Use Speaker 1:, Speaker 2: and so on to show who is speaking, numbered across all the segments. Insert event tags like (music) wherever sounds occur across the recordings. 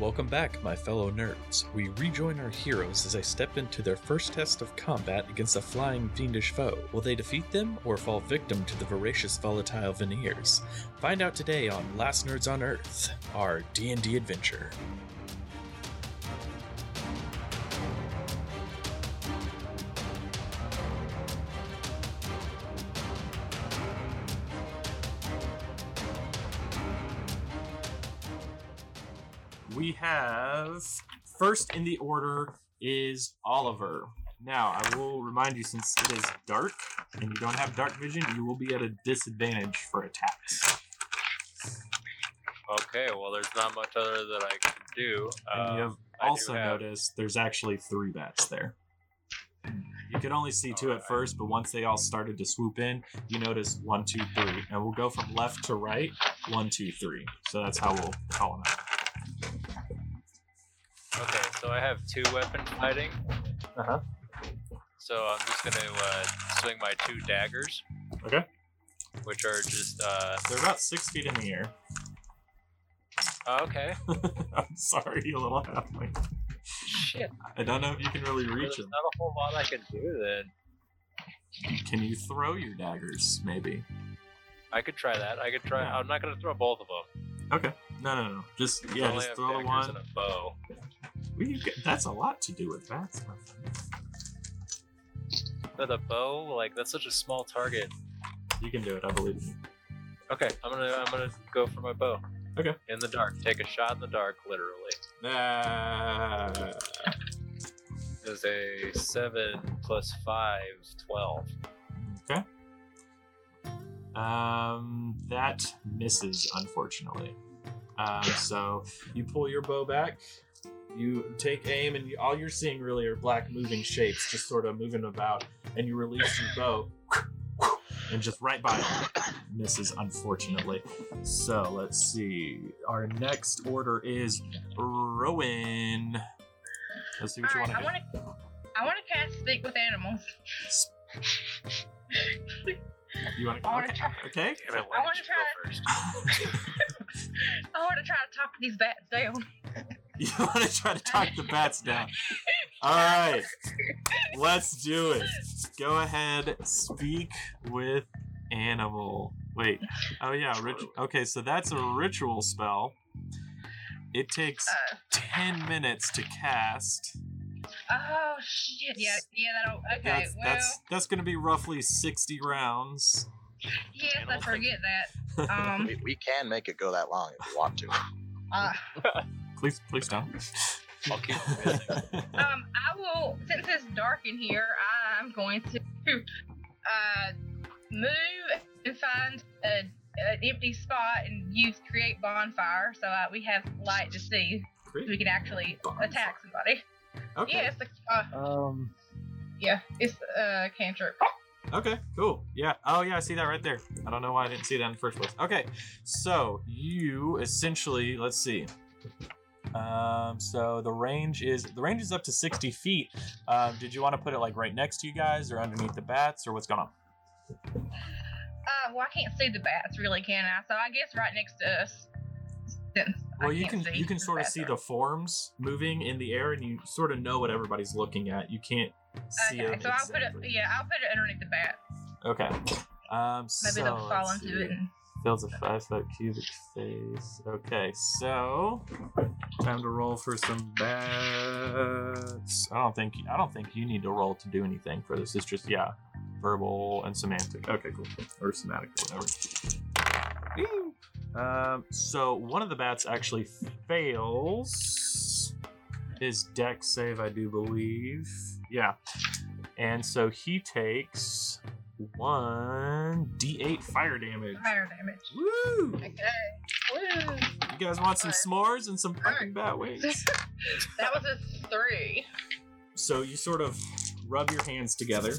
Speaker 1: Welcome back, my fellow nerds. We rejoin our heroes as they step into their first test of combat against a flying fiendish foe. Will they defeat them or fall victim to the voracious volatile veneers? Find out today on Last Nerds on Earth, our D&D adventure.
Speaker 2: Have first in the order is Oliver. Now, I will remind you since it is dark and you don't have dark vision, you will be at a disadvantage for attacks.
Speaker 3: Okay, well, there's not much other that I can do.
Speaker 2: And
Speaker 3: Uh,
Speaker 2: you have
Speaker 3: I do
Speaker 2: also
Speaker 3: have-
Speaker 2: noticed there's actually three bats there. You could only see two at first, but once they all started to swoop in, you notice one, two, three. And we'll go from left to right, one, two, three. So that's how we'll call them out.
Speaker 3: Okay, so I have two weapon fighting.
Speaker 2: Uh-huh.
Speaker 3: So I'm just gonna uh, swing my two daggers,
Speaker 2: Okay.
Speaker 3: which are just. Uh,
Speaker 2: They're about six feet in the air.
Speaker 3: oh, okay. (laughs)
Speaker 2: I'm sorry, you little halfling.
Speaker 3: Shit.
Speaker 2: I don't know if you can really reach
Speaker 3: there's
Speaker 2: them.
Speaker 3: not a whole lot I can do then.
Speaker 2: Can you throw your daggers? Maybe.
Speaker 3: I could try that. I could try.
Speaker 2: Yeah.
Speaker 3: I'm not gonna throw both of them.
Speaker 2: Okay. No, no, no. Just yeah, just throw the one.
Speaker 3: a bow.
Speaker 2: Get- that's a lot to do with that friend.
Speaker 3: But a bow, like that's such a small target.
Speaker 2: You can do it. I believe in you.
Speaker 3: Okay, I'm gonna I'm gonna go for my bow.
Speaker 2: Okay.
Speaker 3: In the dark, take a shot in the dark, literally.
Speaker 2: Ah,
Speaker 3: Is a seven plus five, twelve.
Speaker 2: okay. Um, that misses, unfortunately. Um, so you pull your bow back, you take aim, and you, all you're seeing really are black moving shapes, just sort of moving about, and you release your bow, and just right by it misses, unfortunately. So let's see. Our next order is Rowan. Let's see what you
Speaker 4: Alright,
Speaker 2: want to do.
Speaker 4: want to. I want to cast speak with animals.
Speaker 2: You want to?
Speaker 4: I wanna
Speaker 2: Okay.
Speaker 4: try-
Speaker 2: okay.
Speaker 3: Damn it, why
Speaker 4: I wanna
Speaker 3: you go first? (laughs) (laughs)
Speaker 4: I want to try to talk these bats down. (laughs)
Speaker 2: You want to try to talk the bats down. All right, let's do it. Go ahead, speak with animal. Wait. Oh yeah, rit- okay, so that's a ritual spell. It takes
Speaker 4: Uh,
Speaker 2: 10 minutes to cast.
Speaker 4: oh shit! Yeah, yeah. That'll. Okay.
Speaker 2: That's
Speaker 4: well,
Speaker 2: that's that's going to be roughly 60 rounds.
Speaker 4: Yes, I
Speaker 3: Animal
Speaker 4: forget that. (laughs) Um.
Speaker 5: We, we can make it go that long if we want to.
Speaker 4: uh,
Speaker 2: Please please don't.
Speaker 3: I'll keep (laughs)
Speaker 4: um. I will. Since it's dark in here, I'm going to uh move and find a, an empty spot and use create bonfire so uh, we have light to see so we can actually attack somebody.
Speaker 2: Okay.
Speaker 4: Yeah, it's the, uh,
Speaker 2: Um
Speaker 4: yeah, it's uh cantrip.
Speaker 2: Okay, cool. Yeah. Oh, yeah, I see that right there. I don't know why I didn't see that in the first place. Okay, so you essentially, let's see. Um, so the range is the range is up to sixty feet. Um, did you want to put it like right next to you guys, or underneath the bats, or what's going on?
Speaker 4: Uh, well, I can't see the bats, really, can I? So I guess right next to us.
Speaker 2: Well, you can you can sort of see
Speaker 4: are-
Speaker 2: the forms moving in the air, and you sort of know what everybody's looking at. You can't
Speaker 4: Okay, so I'll put it. Yeah, I'll put it underneath the bat.
Speaker 2: Okay. Um,
Speaker 4: Maybe
Speaker 2: so,
Speaker 4: they'll fall into
Speaker 2: see.
Speaker 4: it. And,
Speaker 2: Fills a five foot cubic space. Okay, so time to roll for some bats. I don't think I don't think you need to roll to do anything for this. It's just yeah, verbal and semantic. Okay, cool. Or semantic, whatever. Um, so one of the bats actually fails his dex save, I do believe. Yeah, and so he takes one d8 fire damage.
Speaker 4: fire damage.
Speaker 2: Woo!
Speaker 4: Okay. Woo.
Speaker 2: You guys want some s'mores and some fucking bat wings? (laughs)
Speaker 4: That was a three.
Speaker 2: so you sort of rub your hands together,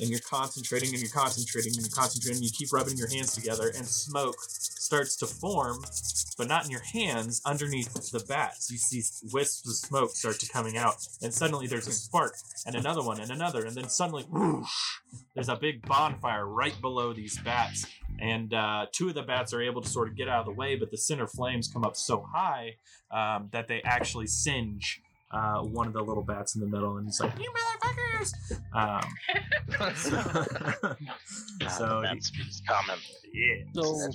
Speaker 2: and you're concentrating and you're concentrating and you're concentrating. You keep rubbing your hands together, and smoke starts to form, but not in your hands. Underneath the bats, you see wisps of smoke start to coming out, and suddenly there's a spark, and another one, and another, and then suddenly, whoosh! There's a big bonfire right below these bats, and uh, two of the bats are able to sort of get out of the way, but the center flames come up so high um, that they actually singe uh, one of the little bats in the middle, and he's like, "You motherfuckers!" Um, (laughs) (laughs) (laughs) so, so he-
Speaker 5: that's common.
Speaker 2: yeah.
Speaker 6: So
Speaker 2: They're-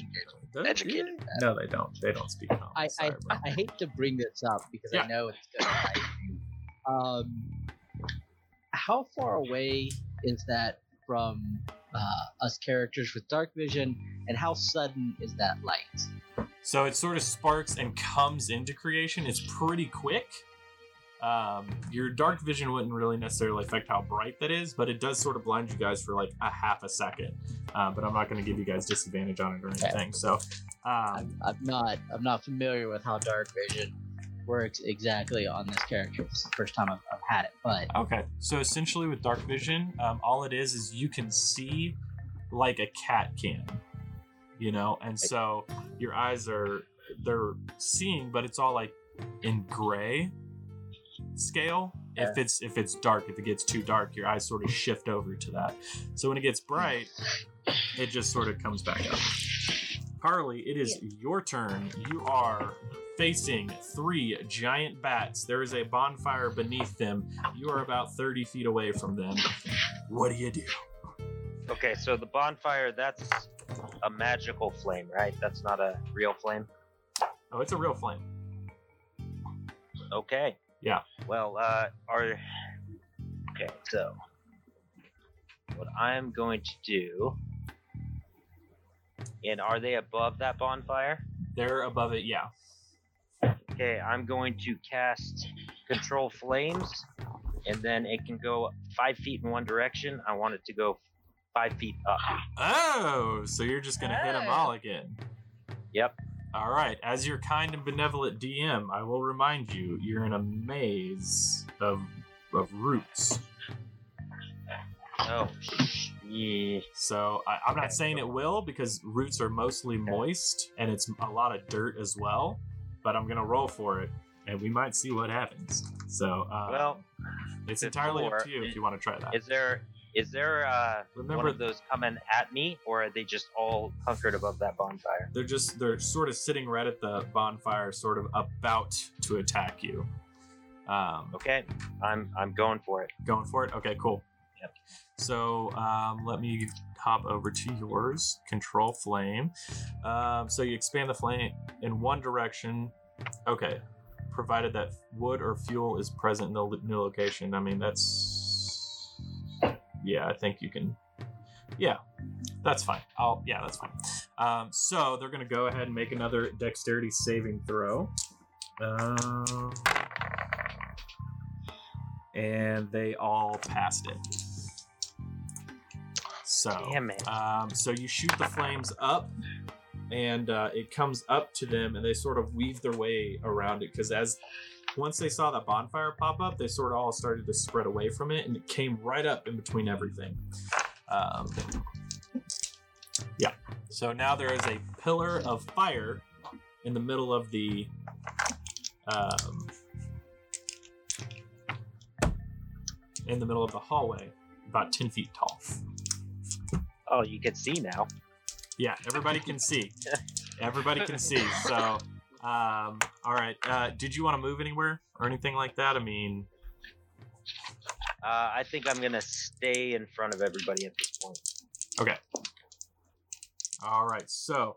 Speaker 5: Educated
Speaker 2: yeah. No, they don't. They don't speak common.
Speaker 6: I, I,
Speaker 2: Sorry, bro.
Speaker 6: I hate to bring this up because
Speaker 2: Yeah.
Speaker 6: I know it's gonna bite you. Um, how far away is that from uh, us characters with dark vision, and how sudden is that light?
Speaker 2: So it sort of sparks and comes into creation. It's pretty quick. Um, your dark vision wouldn't really necessarily affect how bright that is, but it does sort of blind you guys for like a half a second. Uh, but I'm not going to give you guys disadvantage on it or anything. So, um,
Speaker 6: I'm, I'm not I'm not familiar with how dark vision works exactly on this character. This is the first time I've, I've had it, but
Speaker 2: okay. So essentially, with dark vision, um, all it is is you can see like a cat can, you know, and so your eyes are they're seeing, but it's all like in gray scale. If it's if it's dark, if it gets too dark, your eyes sort of shift over to that. So when it gets bright, it just sort of comes back up. Carly, it is your turn. You are facing three giant bats. There is a bonfire beneath them. You are about 30 feet away from them. What do you do?
Speaker 7: Okay, so the bonfire, that's a magical flame, right? That's not a real flame.
Speaker 2: Oh, it's a real flame.
Speaker 7: Okay.
Speaker 2: Yeah.
Speaker 7: Well, uh, are. Okay, so. What I'm going to do. And are they above that bonfire?
Speaker 2: They're above it, yeah.
Speaker 7: Okay, I'm going to cast Control Flames, and then it can go five feet in one direction. I want it to go five feet up.
Speaker 2: Oh, so you're just going to hit them
Speaker 4: Oh.
Speaker 2: all again.
Speaker 7: Yep.
Speaker 2: All right. As your kind and benevolent DM, I will remind you you're in a maze of, of roots.
Speaker 7: Oh, yeah.
Speaker 2: So I, I'm not saying it will because roots are mostly moist and it's a lot of dirt as well. But I'm gonna roll for it, and we might see what happens. So uh,
Speaker 7: Well,
Speaker 2: it's entirely up to you if you want to try that.
Speaker 7: is there is there uh, one
Speaker 2: Remember,
Speaker 7: of those coming at me, or are they just all hunkered above that bonfire?
Speaker 2: they're just they're sort of sitting right at the bonfire, sort of about to attack you. Um,
Speaker 7: Okay, I'm I'm going for it.
Speaker 2: Going for it. Okay, cool.
Speaker 7: Yep.
Speaker 2: So um, let me hop over to yours. Control flame. Um, so you expand the flame in one direction. Okay. Provided that wood or fuel is present in the new location. I mean, that's. Yeah, I think you can. Yeah, that's fine. I'll. Yeah, that's fine. Um, so they're gonna go ahead and make another dexterity saving throw. Um, and they all passed it. So,
Speaker 7: Damn it.
Speaker 2: um, so you shoot the flames up, and uh, it comes up to them, and they sort of weave their way around it. Because as once they saw that bonfire pop up, they sort of all started to spread away from it, and it came right up in between everything. Um, yeah. So now there is a pillar of fire in the middle of the. Um, in the middle of the hallway, about 10 feet tall.
Speaker 7: Oh, you can see now.
Speaker 2: Yeah, everybody can see. (laughs) Everybody can see. So, um, all right. Uh, did you want to move anywhere or anything like that? I mean,
Speaker 7: Uh, I think I'm gonna stay in front of everybody at this point.
Speaker 2: okay. All right. So,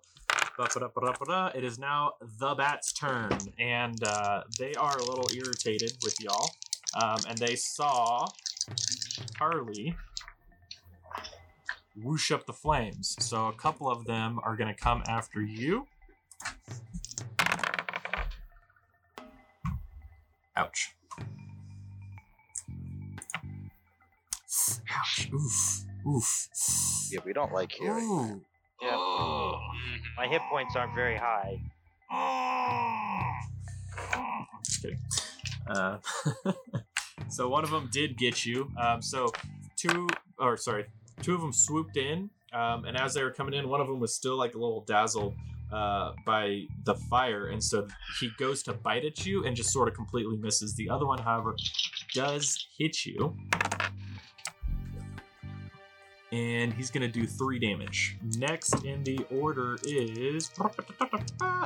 Speaker 2: it is now the bat's turn, and uh, they are a little irritated with y'all, um, and they saw Harley whoosh up the flames. So a couple of them are going to come after you. Ouch. Ouch. Oof. Oof.
Speaker 5: Yeah, we don't like hearing.
Speaker 2: Ooh.
Speaker 7: Yeah. My hit points aren't very high.
Speaker 2: Just kidding. Uh, (laughs) so one of them did get you. Um, so two, or sorry, two of them swooped in, um, and as they were coming in, one of them was still like a little dazzled uh, by the fire, and so he goes to bite at you and just sort of completely misses. The other one, however, does hit you. And he's gonna do three damage. Next in the order is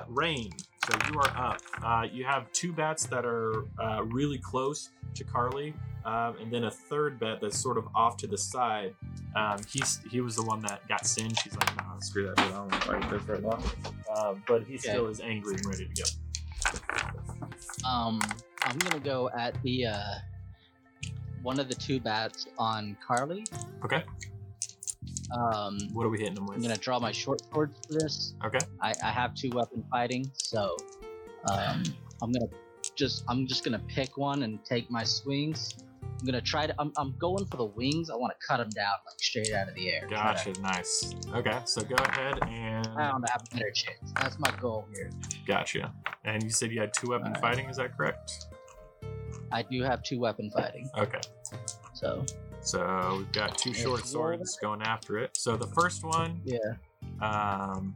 Speaker 2: Rain. So you are up. Uh, you have two bats that are uh, really close to Carly, um, and then a third bat that's sort of off to the side. Um, he's he was the one that got singed. He's like, nah, screw that dude. I don't want to fight this right now. Uh, but he
Speaker 6: Okay.
Speaker 2: still is angry and ready to go.
Speaker 6: Um, I'm gonna go at the uh, one of the two bats on Carly.
Speaker 2: Okay.
Speaker 6: Um,
Speaker 2: What are we hitting him with?
Speaker 6: I'm gonna draw my short sword for this.
Speaker 2: Okay.
Speaker 6: I, I have two weapon fighting, so um, I'm gonna just I'm just gonna pick one and take my swings. I'm gonna try to. I'm, I'm going for the wings. I want to cut them down like straight out of the air. Try to-
Speaker 2: Gotcha. Nice. Okay, so go ahead and
Speaker 6: I want to have a better chance. That's my goal here.
Speaker 2: gotcha. And you said you had two weapon fighting. Is that correct?
Speaker 6: I do have two weapon fighting,
Speaker 2: Okay.
Speaker 6: so
Speaker 2: So we've got two short swords going after it. So the first one,
Speaker 6: yeah.
Speaker 2: um.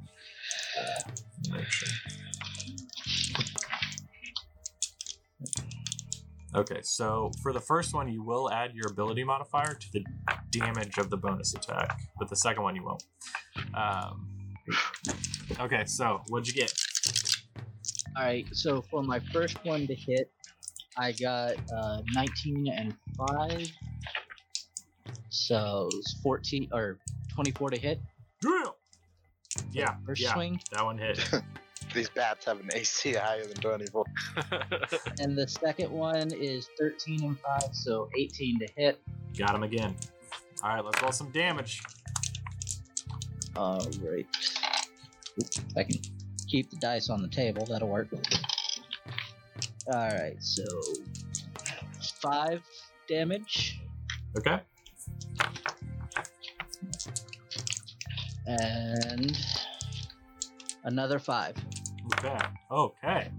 Speaker 2: Okay, so for the first one, you will add your ability modifier to the damage of the bonus attack, but the second one you won't. Um, okay, so what'd you get?
Speaker 6: All right. So for my first one to hit, I got uh, 19 and five. So it's 14 or 24 to hit.
Speaker 2: Drill. Yeah,
Speaker 6: First
Speaker 2: yeah,
Speaker 6: swing,
Speaker 2: that one hit. (laughs)
Speaker 5: These bats have an AC higher than 24. (laughs)
Speaker 6: and the second one is 13 and five, so 18 to hit.
Speaker 2: Got him again. All right, let's roll some damage.
Speaker 6: All right. If I can keep the dice on the table, that'll work. All right. So five damage,
Speaker 2: Okay.
Speaker 6: And another five.
Speaker 2: Okay. Okay.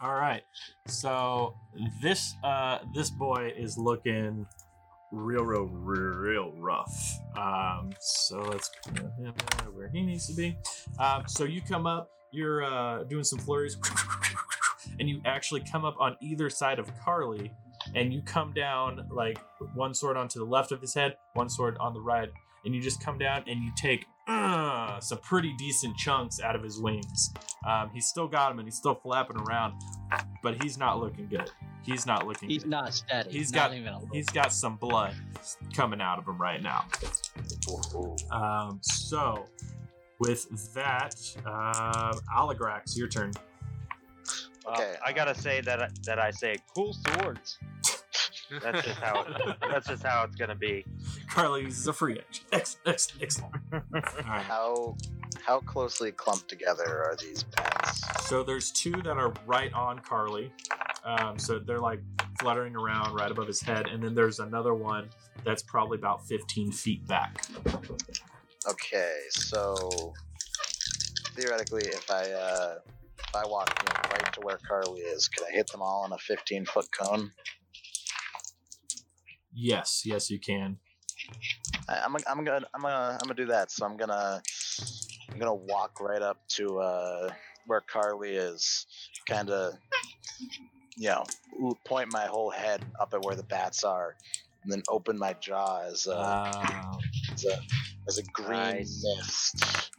Speaker 2: All right. So this uh this boy is looking real real real rough. Um so let's put him where he needs to be. Um so you come up, you're uh doing some flurries (laughs) and you actually come up on either side of Carly and you come down like one sword onto the left of his head, one sword on the right, and you just come down and you take uh, some pretty decent chunks out of his wings. Um, he's still got him and he's still flapping around, but he's not looking good. He's not looking
Speaker 6: He's
Speaker 2: good.
Speaker 6: not steady.
Speaker 2: He's
Speaker 6: not
Speaker 2: got-
Speaker 6: even a.
Speaker 2: He's got some blood coming out of him right now. Um, so, with that, um, Aligrax, your turn.
Speaker 7: Well,
Speaker 5: Okay.
Speaker 7: I gotta say that I, that I say cool swords. That's just how it, (laughs) that's just how it's gonna be.
Speaker 2: Carly uses a free edge. Excellent, excellent, excellent. All right.
Speaker 5: How how closely clumped together are these bats?
Speaker 2: So there's two that are right on Carly. Um, so they're like fluttering around right above his head, and then there's another one that's probably about 15 feet back.
Speaker 5: Okay, so theoretically, if I uh, if I walk you know, right to where Carly is, could I hit them all in a 15 foot cone?
Speaker 2: Yes, yes, you can.
Speaker 5: I, I'm I'm gonna I'm gonna I'm gonna do that. So I'm gonna I'm gonna walk right up to uh, where Carly is, kind of you know point my whole head up at where the bats are, and then open my jaw as a
Speaker 2: Uh,
Speaker 5: as a, as a green
Speaker 7: Nice.
Speaker 5: mist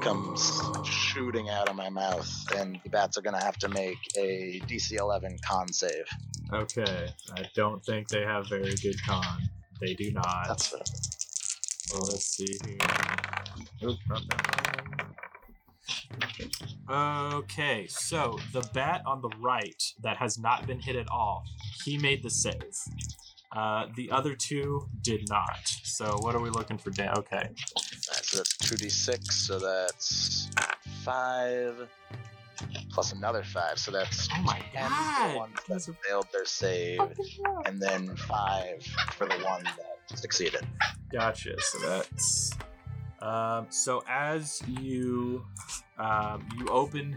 Speaker 5: comes shooting out of my mouth, and the bats are gonna have to make a DC 11 con save.
Speaker 2: Okay, I don't think they have very good con. They do not.
Speaker 5: That's it.
Speaker 2: Well, let's see here. Oop, not that one. Okay, so the bat on the right that has not been hit at all, he made the save. Uh, the other two did not. So what are we looking for? Da- okay,
Speaker 5: Alright, so that's 2d6, so that's 5 plus another 5, so that's
Speaker 2: Oh my
Speaker 5: 10 for
Speaker 2: God,
Speaker 5: the ones that
Speaker 2: these
Speaker 5: failed their save, and then 5 for the one that succeeded.
Speaker 2: gotcha. So that's um, so as you um, you open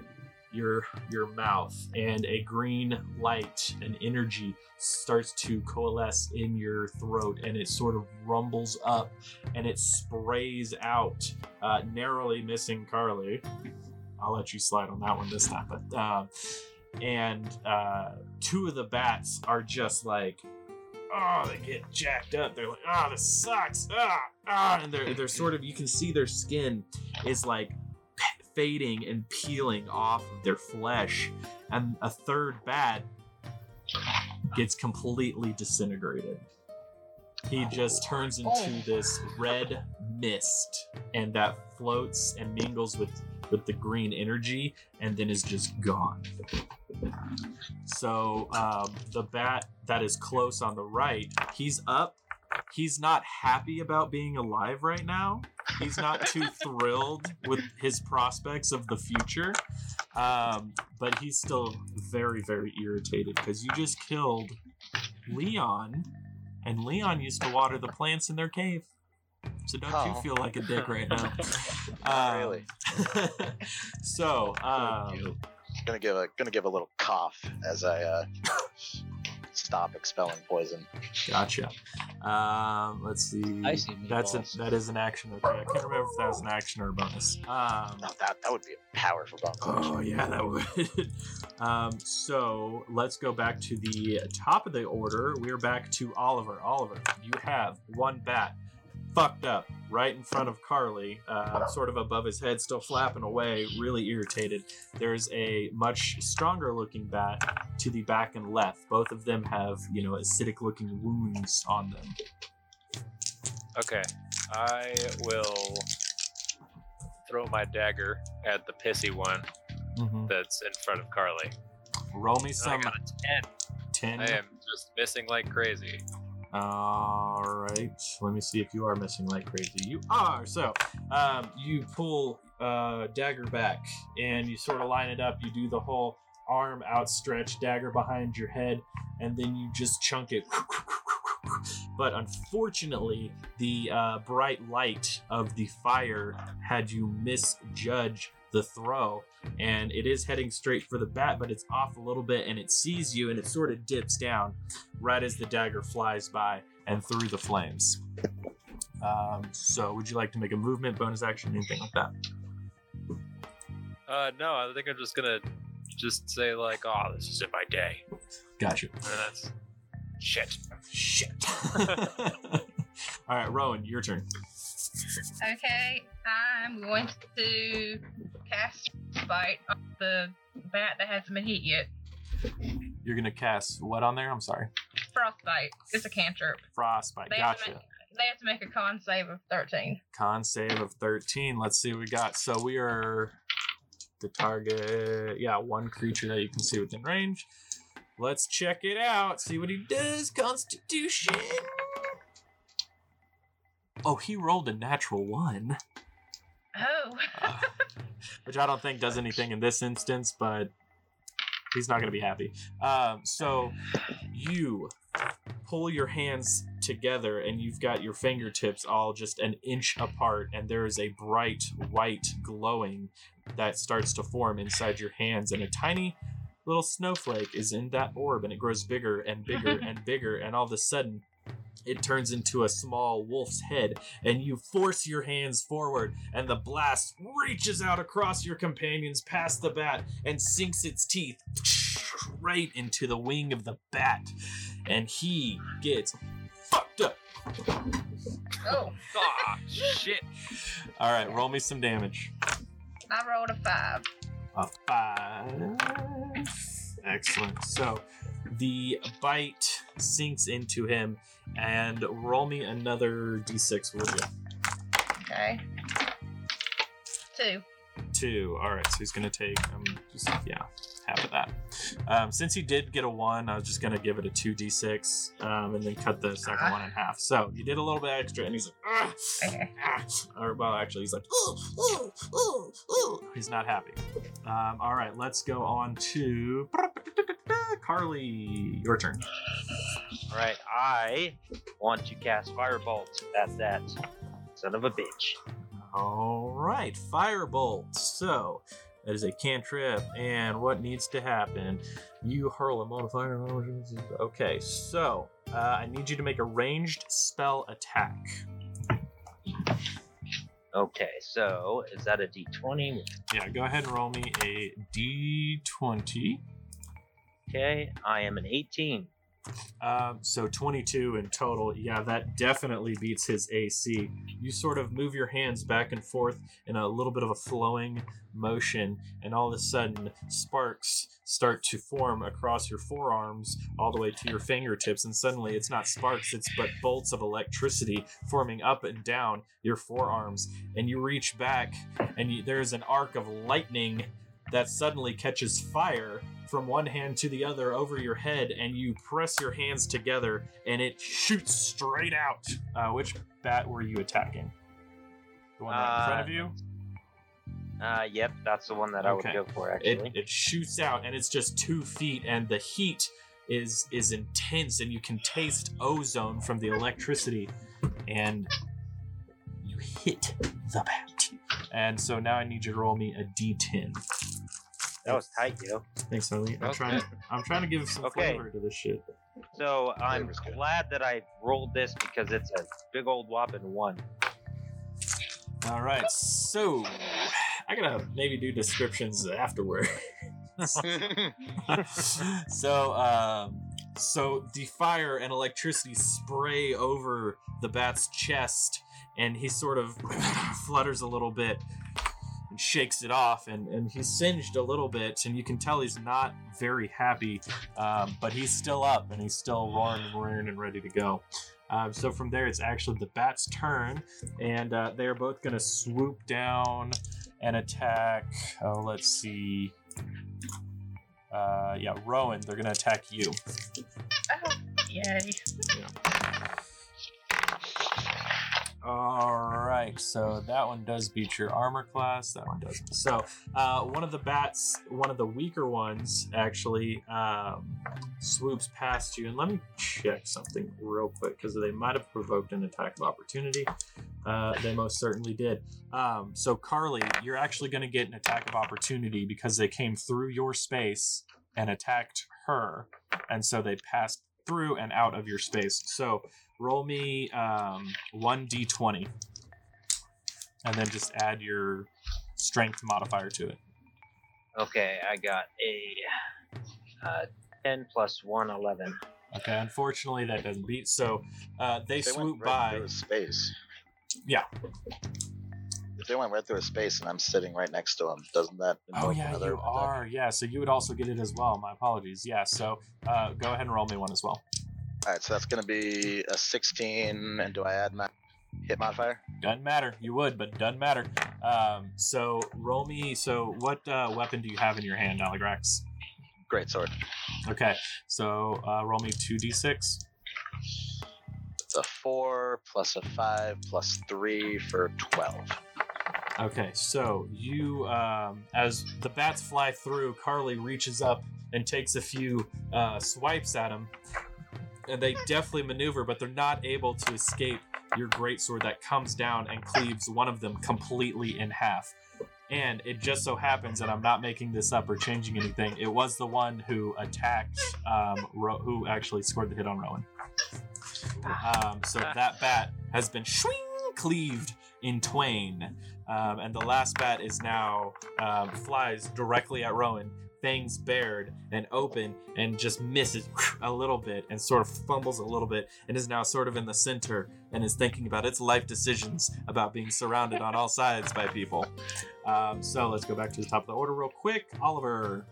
Speaker 2: your your mouth and a green light and energy starts to coalesce in your throat and it sort of rumbles up and it sprays out uh, narrowly missing carly i'll let you slide on that one this time but um, and uh, two of the bats are just like oh, they get jacked up. They're like, oh, this sucks. Ah, ah, and they're they're sort of you can see their skin is like fading and peeling off of their flesh, and a third bat gets completely disintegrated. He just turns into this red mist, and that floats and mingles with with the green energy, and then is just gone. So um, the bat that is close on the right, he's up. He's not happy about being alive right now. He's not too (laughs) thrilled with his prospects of the future, um, but he's still very, very irritated because you just killed Leon, and Leon used to water the plants in their cave. So don't
Speaker 5: Oh.
Speaker 2: you feel like a dick (laughs) right now?
Speaker 5: Not
Speaker 2: Um,
Speaker 5: really. (laughs)
Speaker 2: so, um,
Speaker 6: you.
Speaker 5: Gonna give a gonna give a little cough as I uh, stop expelling poison.
Speaker 2: Gotcha. Um, let's see.
Speaker 6: I see
Speaker 2: That's a, that is an action. Okay, I can't remember if that was an action or a bonus. Um,
Speaker 5: No, that that would be a powerful bonus.
Speaker 2: oh yeah, that would. (laughs) um, so let's go back to the top of the order. We're back to Oliver. Oliver, you have one bat fucked up right in front of Carly, uh, sort of above his head, still flapping away, really irritated. There's a much stronger looking bat to the back and left. Both of them have, you know, acidic looking wounds on them.
Speaker 3: Okay, I will throw my dagger at the pissy one that's in front of Carly.
Speaker 2: Roll me
Speaker 3: And I
Speaker 2: some
Speaker 3: got a 10.
Speaker 2: 10.
Speaker 3: I am just missing like crazy.
Speaker 2: All right. Let me see if you are missing like crazy. You are. So, um, you pull uh, dagger back and you sort of line it up. You do the whole arm outstretched, dagger behind your head, and then you just chunk it. But unfortunately, the uh, bright light of the fire had you misjudge the throw, and it is heading straight for the bat, but it's off a little bit, and it sees you, and it sort of dips down right as the dagger flies by and through the flames. Um, so, would you like to make a movement, bonus action, anything like that?
Speaker 3: Uh, no, I think I'm just gonna just say like, oh, this isn't my day.
Speaker 2: Gotcha.
Speaker 3: And that's shit.
Speaker 2: Shit. (laughs) (laughs) All right, Rowan, your turn.
Speaker 4: Okay, I'm going to cast Bite on the bat that hasn't been hit yet.
Speaker 2: You're gonna cast what on there? I'm sorry.
Speaker 4: Frostbite. It's a cantrip.
Speaker 2: Frostbite.
Speaker 4: They have,
Speaker 2: Gotcha.
Speaker 4: make, they have to make a con save of 13.
Speaker 2: Con save of 13. Let's see what we got. So we are the target. Yeah, one creature that you can see within range. Let's check it out. See what he does. Constitution. Oh, he rolled a natural one,
Speaker 4: Oh. (laughs)
Speaker 2: uh, which I don't think does anything in this instance, but he's not going to be happy. Um, so you pull your hands together and you've got your fingertips all just an inch apart and there is a bright white glowing that starts to form inside your hands and a tiny little snowflake is in that orb and it grows bigger and bigger (laughs) and bigger and all of a sudden it turns into a small wolf's head and you force your hands forward and the blast reaches out across your companions past the bat and sinks its teeth right into the wing of the bat and he gets fucked up.
Speaker 4: Oh,
Speaker 3: Ah, shit.
Speaker 2: all right roll me some damage.
Speaker 4: I rolled a 5.
Speaker 2: a five. Excellent. So the bite sinks into him and roll me another d6 will you
Speaker 4: Okay. 2.
Speaker 2: two. All right, so he's gonna take um just yeah half of that. Um, since he did get a one, I was just gonna give it a two d six, um, and then cut the second one in half. So you did a little bit extra, and he's like, ah,
Speaker 4: Okay.
Speaker 2: or well, actually, he's like, ooh, ooh, ooh, ooh. he's not happy. Um, all right, let's go on to Carly. Your turn.
Speaker 7: All right, I want to cast Firebolt at that son of a bitch.
Speaker 2: All right, firebolt. So that is a cantrip, and what needs to happen? You hurl a mote of fire. Okay, so uh, I need you to make a ranged spell attack.
Speaker 7: Okay, so is that a D20?
Speaker 2: Yeah, go ahead and roll me a d20.
Speaker 7: Okay, I am an 18.
Speaker 2: Um, so 22 in total. Yeah, that definitely beats his AC. You sort of move your hands back and forth in a little bit of a flowing motion, and all of a sudden, sparks start to form across your forearms all the way to your fingertips. And suddenly, it's not sparks, it's but bolts of electricity forming up and down your forearms. And you reach back, and you, there's an arc of lightning that suddenly catches fire from one hand to the other over your head, and you press your hands together, and it shoots straight out. Uh, which bat were you attacking? The one right in front of
Speaker 7: Uh,
Speaker 2: you?
Speaker 7: Uh, yep, that's the one that I would
Speaker 2: Okay.
Speaker 7: go for
Speaker 2: It,
Speaker 7: actually.
Speaker 2: it shoots out, and it's just two feet, and the heat is is intense, and you can taste ozone from the electricity, and you hit the bat. And so now I need you to roll me a d10.
Speaker 7: that was tight, yo.
Speaker 2: Thanks, Ellie. I'm
Speaker 3: Okay.
Speaker 2: trying. I'm trying to give some
Speaker 7: Okay.
Speaker 2: flavor to this shit.
Speaker 7: So I'm glad that I rolled this because it's a big old whopping one.
Speaker 2: All right, so I gotta maybe do descriptions afterward. (laughs) so, um, so the fire and electricity spray over the bat's chest, and he sort of (coughs) flutters a little bit and shakes it off, and, and he's singed a little bit, and you can tell he's not very happy, um, but he's still up and he's still roaring and roaring and ready to go. Um, so from there, it's actually the bat's turn, and uh, they are both going to swoop down and attack. Oh, let's see. Uh, yeah, Rowan, they're going to attack you.
Speaker 4: Oh, yay.
Speaker 2: All right, so that one does beat your armor class. That one doesn't. So, uh, one of the bats, one of the weaker ones, actually um, swoops past you. And let me check something real quick because they might have provoked an attack of opportunity. Uh, they most certainly did. Um, so, Carly, you're actually going to get an attack of opportunity because they came through your space and attacked her, and so they passed through and out of your space. So, roll me um, 1d20 and then just add your strength modifier to it
Speaker 7: Okay, I got a uh, 10 plus 1, 11.
Speaker 2: okay unfortunately that doesn't beat so uh, they,
Speaker 5: They
Speaker 2: swoop
Speaker 5: went right
Speaker 2: by
Speaker 5: through a space.
Speaker 2: Yeah.
Speaker 5: If they went right through a space and I'm sitting right next to them, doesn't that?
Speaker 2: oh yeah
Speaker 5: another
Speaker 2: you
Speaker 5: attack?
Speaker 2: are yeah so you would also get it as well my apologies yeah so uh, go ahead and roll me one as well
Speaker 5: All right, so that's going to be a 16, and do I add my hit modifier?
Speaker 2: doesn't matter you would but doesn't matter um, so roll me so what uh, weapon do you have in your hand Aligrax?
Speaker 5: Great sword.
Speaker 2: okay so uh, roll me 2d6
Speaker 5: It's a four plus a five plus three for 12.
Speaker 2: Okay, so you, um, as the bats fly through, Carly reaches up and takes a few uh, swipes at them, and they deftly maneuver, but they're not able to escape your greatsword that comes down and cleaves one of them completely in half. And it just so happens, and I'm not making this up or changing anything, it was the one who attacked, um, Ro- who actually scored the hit on Rowan. Um, so that bat has been swing cleaved in twain. Um, and the last bat is now um, flies directly at Rowan, fangs bared and open, and just misses a little bit and sort of fumbles a little bit, and is now sort of in the center and is thinking about its life decisions about being surrounded on all sides by people. Um, so let's go back to the top of the order real quick. Oliver,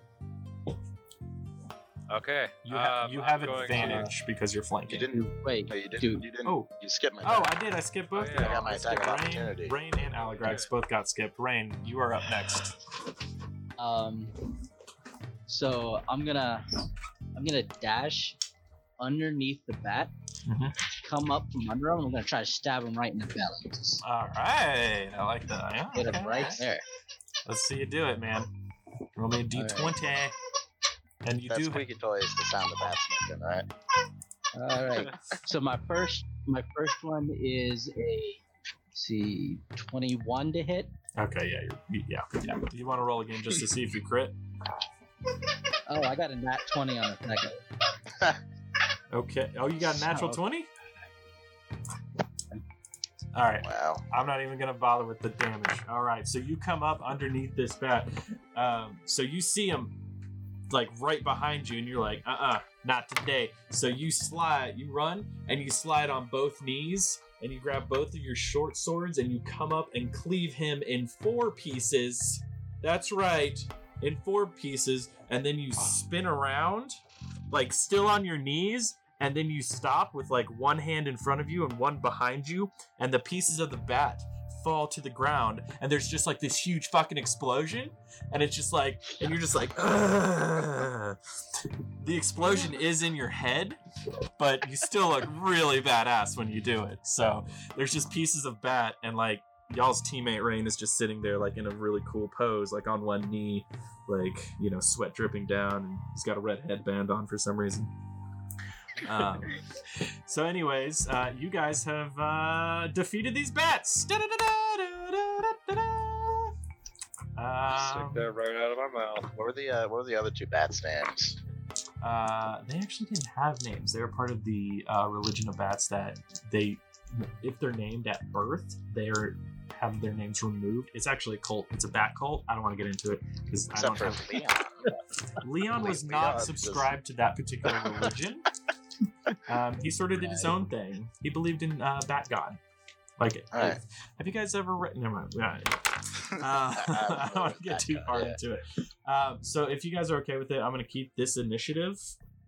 Speaker 3: Okay.
Speaker 2: you, ha-
Speaker 3: um,
Speaker 2: you
Speaker 3: I'm
Speaker 2: have
Speaker 3: going-
Speaker 2: advantage because you're flanking.
Speaker 5: You didn't.
Speaker 6: Wait,
Speaker 5: No, you didn't.
Speaker 6: dude.
Speaker 5: You didn't.
Speaker 2: Oh.
Speaker 5: You skipped my.
Speaker 2: Oh,
Speaker 5: turn.
Speaker 2: I did. I skipped both.
Speaker 3: Oh,
Speaker 2: of
Speaker 3: yeah.
Speaker 2: them.
Speaker 3: I got
Speaker 5: my
Speaker 2: I
Speaker 5: attack
Speaker 2: skipped
Speaker 5: of
Speaker 2: Rain,
Speaker 5: opportunity.
Speaker 2: Rain and Aligrax both got skipped. Rain, you are up next.
Speaker 6: Um, so I'm gonna I'm gonna dash underneath the bat,
Speaker 2: Mhm.
Speaker 6: come up from under him. and I'm gonna try to stab him right in the belly. Just
Speaker 2: All right, I like that. Yeah,
Speaker 6: hit him
Speaker 2: okay.
Speaker 6: right there.
Speaker 2: Let's see you do it, man. Roll me a d20. And you
Speaker 5: That
Speaker 2: do.
Speaker 5: squeaky toy is the sound the bats making, right?
Speaker 6: All right. (laughs) so my first my first one is a let's see 21 to hit.
Speaker 2: Okay, yeah, you're, yeah, yeah. Do you want to roll again just to see if you crit?
Speaker 6: Oh, I got a nat 20 on the second. (laughs)
Speaker 2: Okay. Oh, you got a natural 20? All right.
Speaker 5: Wow.
Speaker 2: I'm not even gonna bother with the damage. All right, so you come up underneath this bat. Um, so you see him like right behind you, and you're like, uh-uh, not today. So you slide, you run, and you slide on both knees, and you grab both of your short swords, and you come up and cleave him in four pieces. That's right, in four pieces, and then you spin around, like still on your knees, and then you stop with like one hand in front of you and one behind you, and the pieces of the bat fall to the ground, and there's just like this huge fucking explosion, and it's just like, and you're just like, the explosion is in your head, but you still look really badass when you do it. So there's just pieces of bat, and like y'all's teammate Rain is just sitting there like in a really cool pose, like on one knee, like you know, sweat dripping down, and he's got a red headband on for some reason. Um, (laughs) so, anyways, uh, you guys have uh, defeated these bats.
Speaker 3: Stick
Speaker 2: Um,
Speaker 3: that right out of my mouth.
Speaker 5: What were the uh, what were the other two bats' names?
Speaker 2: uh, they actually didn't have names. They're part of the uh, religion of bats that they, if they're named at birth, they're have their names removed. It's actually a cult. It's a bat cult. I don't want to get into it because I don't have.
Speaker 5: Leon. (laughs)
Speaker 2: Leon was not subscribed to that particular (laughs) religion. um, he sort of did his own thing. He believed in uh, Bat God. Like,
Speaker 5: Alright.
Speaker 2: have you guys ever read? Never mind. Yeah. (laughs) Uh, I don't want to get too far
Speaker 5: yeah.
Speaker 2: into it. Um, so if you guys are okay with it, I'm going to keep this initiative.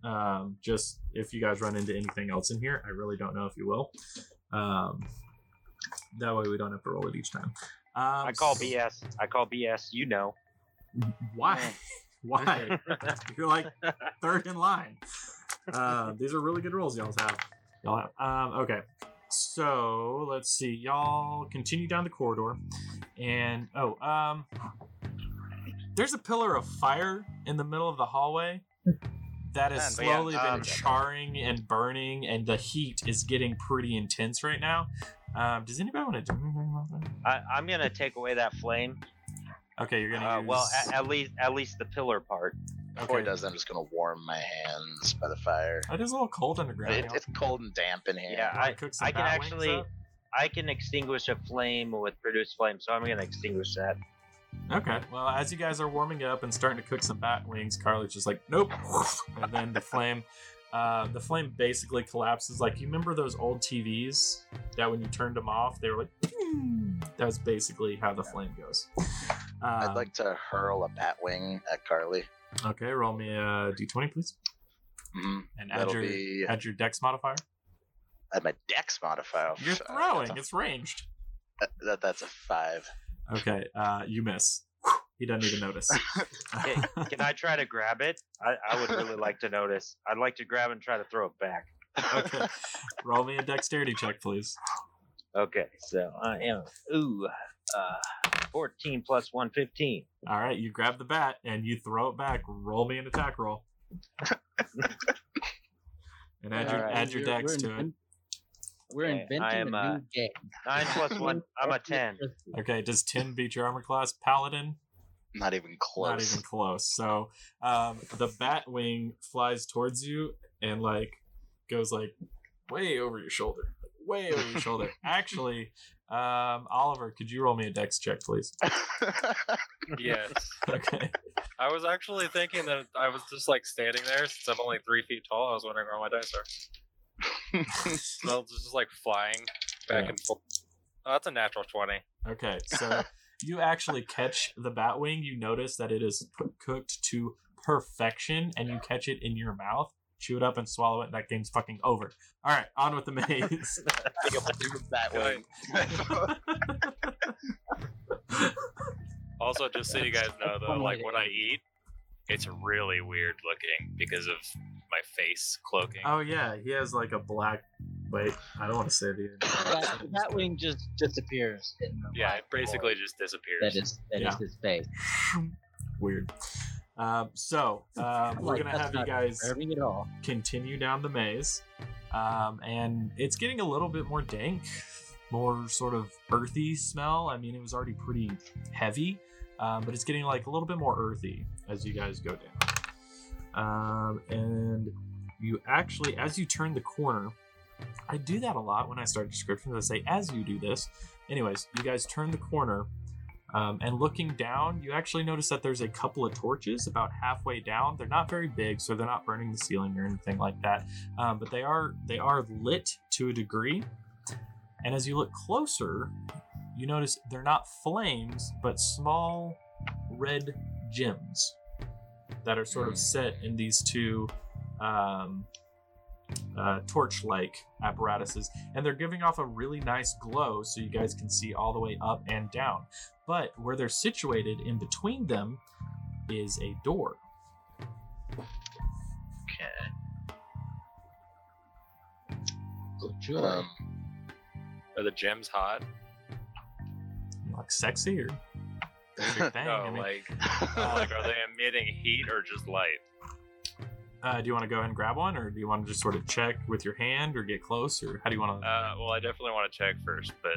Speaker 2: Um, just if you guys run into anything else in here, I really don't know if you will. Um, that way we don't have to roll it each time. Um,
Speaker 7: I call BS. I call BS. You know.
Speaker 2: Why? (laughs) Why? (laughs) You're like third in line. Uh, these are really good rolls y'all have. Y'all have. Um, okay. So let's see. Y'all continue down the corridor, and oh, um, there's a pillar of fire in the middle of the hallway that has
Speaker 5: Man, but yeah,
Speaker 2: slowly
Speaker 5: uh,
Speaker 2: been
Speaker 5: okay.
Speaker 2: charring and burning, and the heat is getting pretty intense right now. Um, does anybody want to do anything about that?
Speaker 7: I, I'm gonna take away that flame.
Speaker 2: Okay, you're gonna
Speaker 7: Uh,
Speaker 2: use.
Speaker 7: well, at, at least at least the pillar part.
Speaker 5: Before he
Speaker 2: okay.
Speaker 5: does, I'm just gonna warm my hands by the fire.
Speaker 2: It is a little cold underground.
Speaker 5: It,
Speaker 2: y'all.
Speaker 5: it's cold and damp in here.
Speaker 7: Yeah,
Speaker 2: Wanna
Speaker 7: I-
Speaker 2: cook some
Speaker 7: I can actually-
Speaker 2: up?
Speaker 7: I can extinguish a flame with produce flame, so I'm gonna extinguish that.
Speaker 2: Okay. Well, as you guys are warming up and starting to cook some bat wings, Carly's just like, nope. And then the flame, uh, the flame basically collapses. Like you remember those old TVs that when you turned them off, they were like, "Ping." that was basically how the flame goes.
Speaker 5: I'd
Speaker 2: Um,
Speaker 5: like to hurl a bat wing at Carly.
Speaker 2: Okay, roll me a d20, please,
Speaker 5: hmm
Speaker 2: and add
Speaker 5: That'll
Speaker 2: your
Speaker 5: be
Speaker 2: add your dex modifier.
Speaker 5: at my dex modifier.
Speaker 2: You're
Speaker 5: Uh,
Speaker 2: throwing. It's ranged.
Speaker 5: a, that, that's a five.
Speaker 2: Okay, uh, you miss. He doesn't even notice. (laughs)
Speaker 7: Okay, Can I try to grab it? I, I would really (laughs) like to notice. I'd like to grab and try to throw it back.
Speaker 2: okay, roll me a dexterity check, please.
Speaker 7: Okay, so I am ooh, uh, 14 plus plus one fifteen.
Speaker 2: All right, you grab the bat and you throw it back. Roll me an attack roll. (laughs) and add your
Speaker 7: All right.
Speaker 2: add your
Speaker 6: We're-
Speaker 2: dex
Speaker 6: we're
Speaker 2: to it.
Speaker 6: We're
Speaker 7: Okay,
Speaker 6: inventing
Speaker 7: I am,
Speaker 6: a
Speaker 7: uh,
Speaker 6: new game.
Speaker 7: 9 plus 1, I'm a 10.
Speaker 2: Okay, does ten beat your armor class, paladin?
Speaker 5: Not even close.
Speaker 2: Not even close. So um, the bat wing flies towards you and like goes like way over your shoulder, way over your (laughs) shoulder. Actually, um, Oliver, could you roll me a dex check, please? (laughs)
Speaker 3: Yes.
Speaker 2: Okay.
Speaker 3: I was actually thinking that I was just like standing there since I'm only three feet tall. I was wondering where my dice are. (laughs) So just like flying back
Speaker 2: Yeah.
Speaker 3: and forth. Oh, that's a natural 20.
Speaker 2: Okay, so you actually catch the bat wing. You notice that it is p- cooked to perfection, and you catch it in your mouth, chew it up, and swallow it. And that game's fucking over. All right, on with the (laughs) maze.
Speaker 5: Pick up a bat
Speaker 3: Good.
Speaker 5: wing. (laughs)
Speaker 3: Also, just so you guys know, though, like
Speaker 6: to
Speaker 3: when I eat, it's really weird looking because of my face cloaking.
Speaker 2: oh yeah, he has like a black. Wait, I don't want to say the.
Speaker 6: that, that wing just disappears. In
Speaker 3: yeah, it basically
Speaker 6: void
Speaker 3: just disappears.
Speaker 6: That is that is
Speaker 2: Yeah.
Speaker 6: his face.
Speaker 2: Weird. Um, so um, we're
Speaker 6: Like,
Speaker 2: gonna have you guys
Speaker 6: at all.
Speaker 2: continue down the maze, um, and it's getting a little bit more dank, more sort of earthy smell. I mean, it was already pretty heavy, um, but it's getting like a little bit more earthy as you guys go down. Um, and you actually, as you turn the corner, I do that a lot when I start descriptions. I say, as you do this. Anyways, you guys turn the corner. Um, and looking down, you actually notice that there's a couple of torches about halfway down. They're not very big, so they're not burning the ceiling or anything like that. Um, but they are they are lit to a degree. And as you look closer, you notice they're not flames, but small red gems that are sort of set in these two um, uh, torch-like apparatuses, and they're giving off a really nice glow, so you guys can see all the way up and down. But where they're situated in between them is a door.
Speaker 5: Okay.
Speaker 6: Good joy.
Speaker 5: Um,
Speaker 3: Are the gems hot?
Speaker 2: Like sexy or That's your (laughs) thing.
Speaker 3: no,
Speaker 2: I mean,
Speaker 3: like, (laughs) like are they emitting heat or just light?
Speaker 2: uh, do you want to go ahead and grab one, or do you want to just sort of check with your hand, or get close, or how do you want to?
Speaker 3: Uh, well, I definitely want to check first, but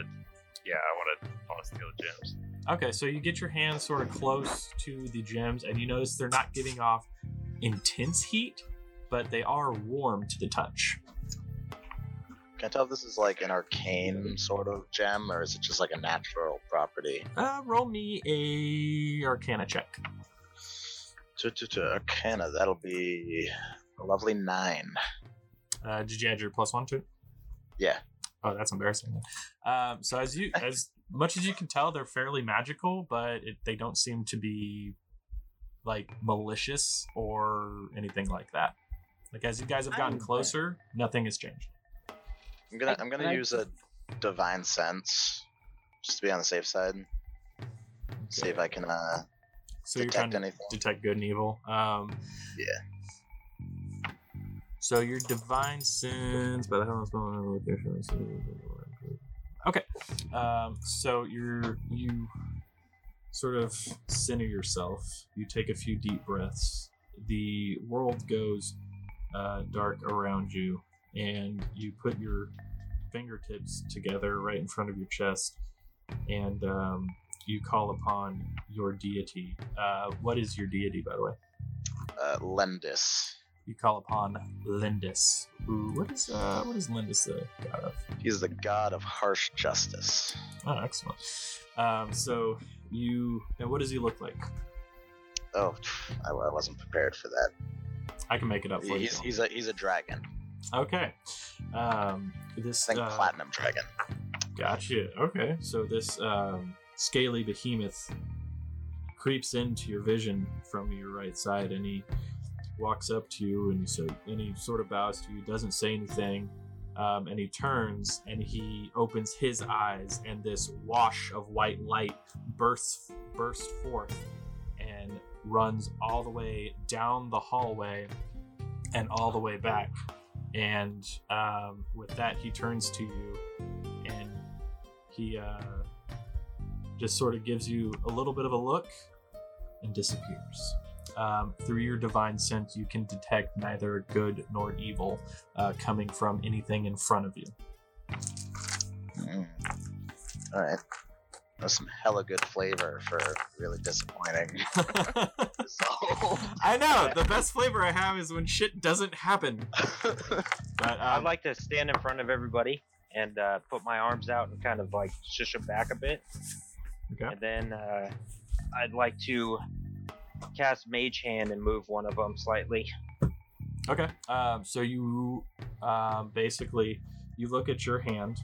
Speaker 3: yeah, I want to want to steal the gems.
Speaker 2: Okay, so you get your hands sort of close to the gems, and you notice they're not giving off intense heat, but they are warm to the touch.
Speaker 5: Can I tell if this is like an arcane sort of gem, or is it just like a natural property?
Speaker 2: Uh, roll me a Arcana check.
Speaker 5: To, to, to Arcana, that'll be a lovely nine.
Speaker 2: Uh, did you add your plus one to it?
Speaker 5: Yeah.
Speaker 2: Oh, that's embarrassing. Um, so as you (laughs) as much as you can tell, they're fairly magical, but it, they don't seem to be like malicious or anything like that. Like as you guys have gotten closer, nothing has changed.
Speaker 5: I'm gonna
Speaker 6: I-
Speaker 5: I'm gonna use a divine sense just to be on the safe side. See if I can uh,
Speaker 2: So you're trying
Speaker 5: detect
Speaker 2: to
Speaker 5: anything.
Speaker 2: detect good and evil. Um,
Speaker 5: Yeah.
Speaker 2: So your divine sense, but I don't know location. Okay. Um, so you're you sort of center yourself. You take a few deep breaths. The world goes uh, dark around you, and you put your fingertips together right in front of your chest, and um, you call upon your deity. Uh, what is your deity, by the way?
Speaker 5: Uh, Lendis.
Speaker 2: You call upon Lindis. Who? What is? Uh, what is Lindis the god of?
Speaker 5: He's the god of harsh justice.
Speaker 2: Oh, excellent. Um, so you. And what does he look like?
Speaker 5: Oh, I, I wasn't prepared for that.
Speaker 2: I can make it up for you.
Speaker 5: He's he's a he's a dragon.
Speaker 2: Okay. Um, this.
Speaker 5: I think
Speaker 2: uh,
Speaker 5: platinum dragon.
Speaker 2: Gotcha. Okay. So this um, scaly behemoth creeps into your vision from your right side, and he walks up to you, and he so and he sort of bows to you, doesn't say anything, um, and he turns and he opens his eyes, and this wash of white light bursts bursts forth and runs all the way down the hallway and all the way back. And um, with that, he turns to you and he uh, just sort of gives you a little bit of a look and disappears. Um, through your divine sense, you can detect neither good nor evil uh, coming from anything in front of you.
Speaker 5: Mm. All right. That's some hella good flavor for really disappointing. (laughs) (laughs) result. (laughs)
Speaker 2: I know the best flavor I have is when shit doesn't happen. (laughs) But
Speaker 7: I'd
Speaker 2: um,
Speaker 7: like to stand in front of everybody and uh, put my arms out and kind of like shush them back a bit.
Speaker 2: Okay.
Speaker 7: And then uh, I'd like to cast Mage Hand and move one of them slightly.
Speaker 2: Okay. Um, so you um, basically you look at your hand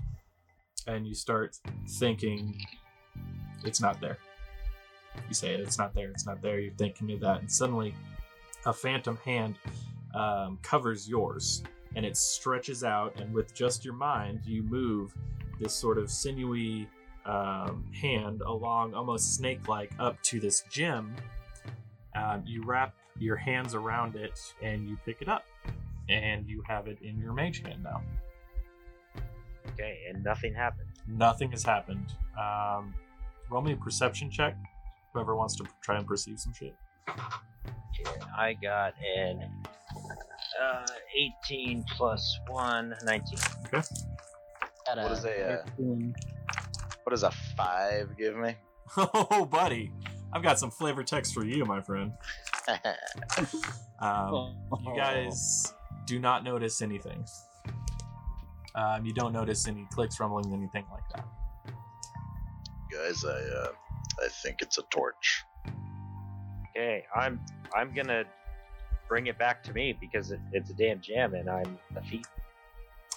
Speaker 2: and you start thinking it's not there. You say it's not there. It's not there. You're thinking of that, and suddenly a phantom hand um, covers yours, and it stretches out. And with just your mind, you move this sort of sinewy um, hand along, almost snake-like, up to this gem. Um, you wrap your hands around it and you pick it up and you have it in your mage hand now
Speaker 7: Okay, and nothing happened.
Speaker 2: nothing has happened um, roll me a perception check whoever wants to try and perceive some shit.
Speaker 7: And I got an uh, 18 plus 1, 19.
Speaker 6: Got
Speaker 5: What is a, uh,
Speaker 6: 13.
Speaker 5: what does a five give me? (laughs)
Speaker 2: oh buddy. I've got some flavor text for you my friend. (laughs) Um, you guys do not notice anything. Um, you don't notice any clicks rumblings anything like that.
Speaker 5: Guys, I uh, I think it's a torch.
Speaker 7: Okay, I'm I'm gonna bring it back to me because it, it's a damn gem and I'm a thief.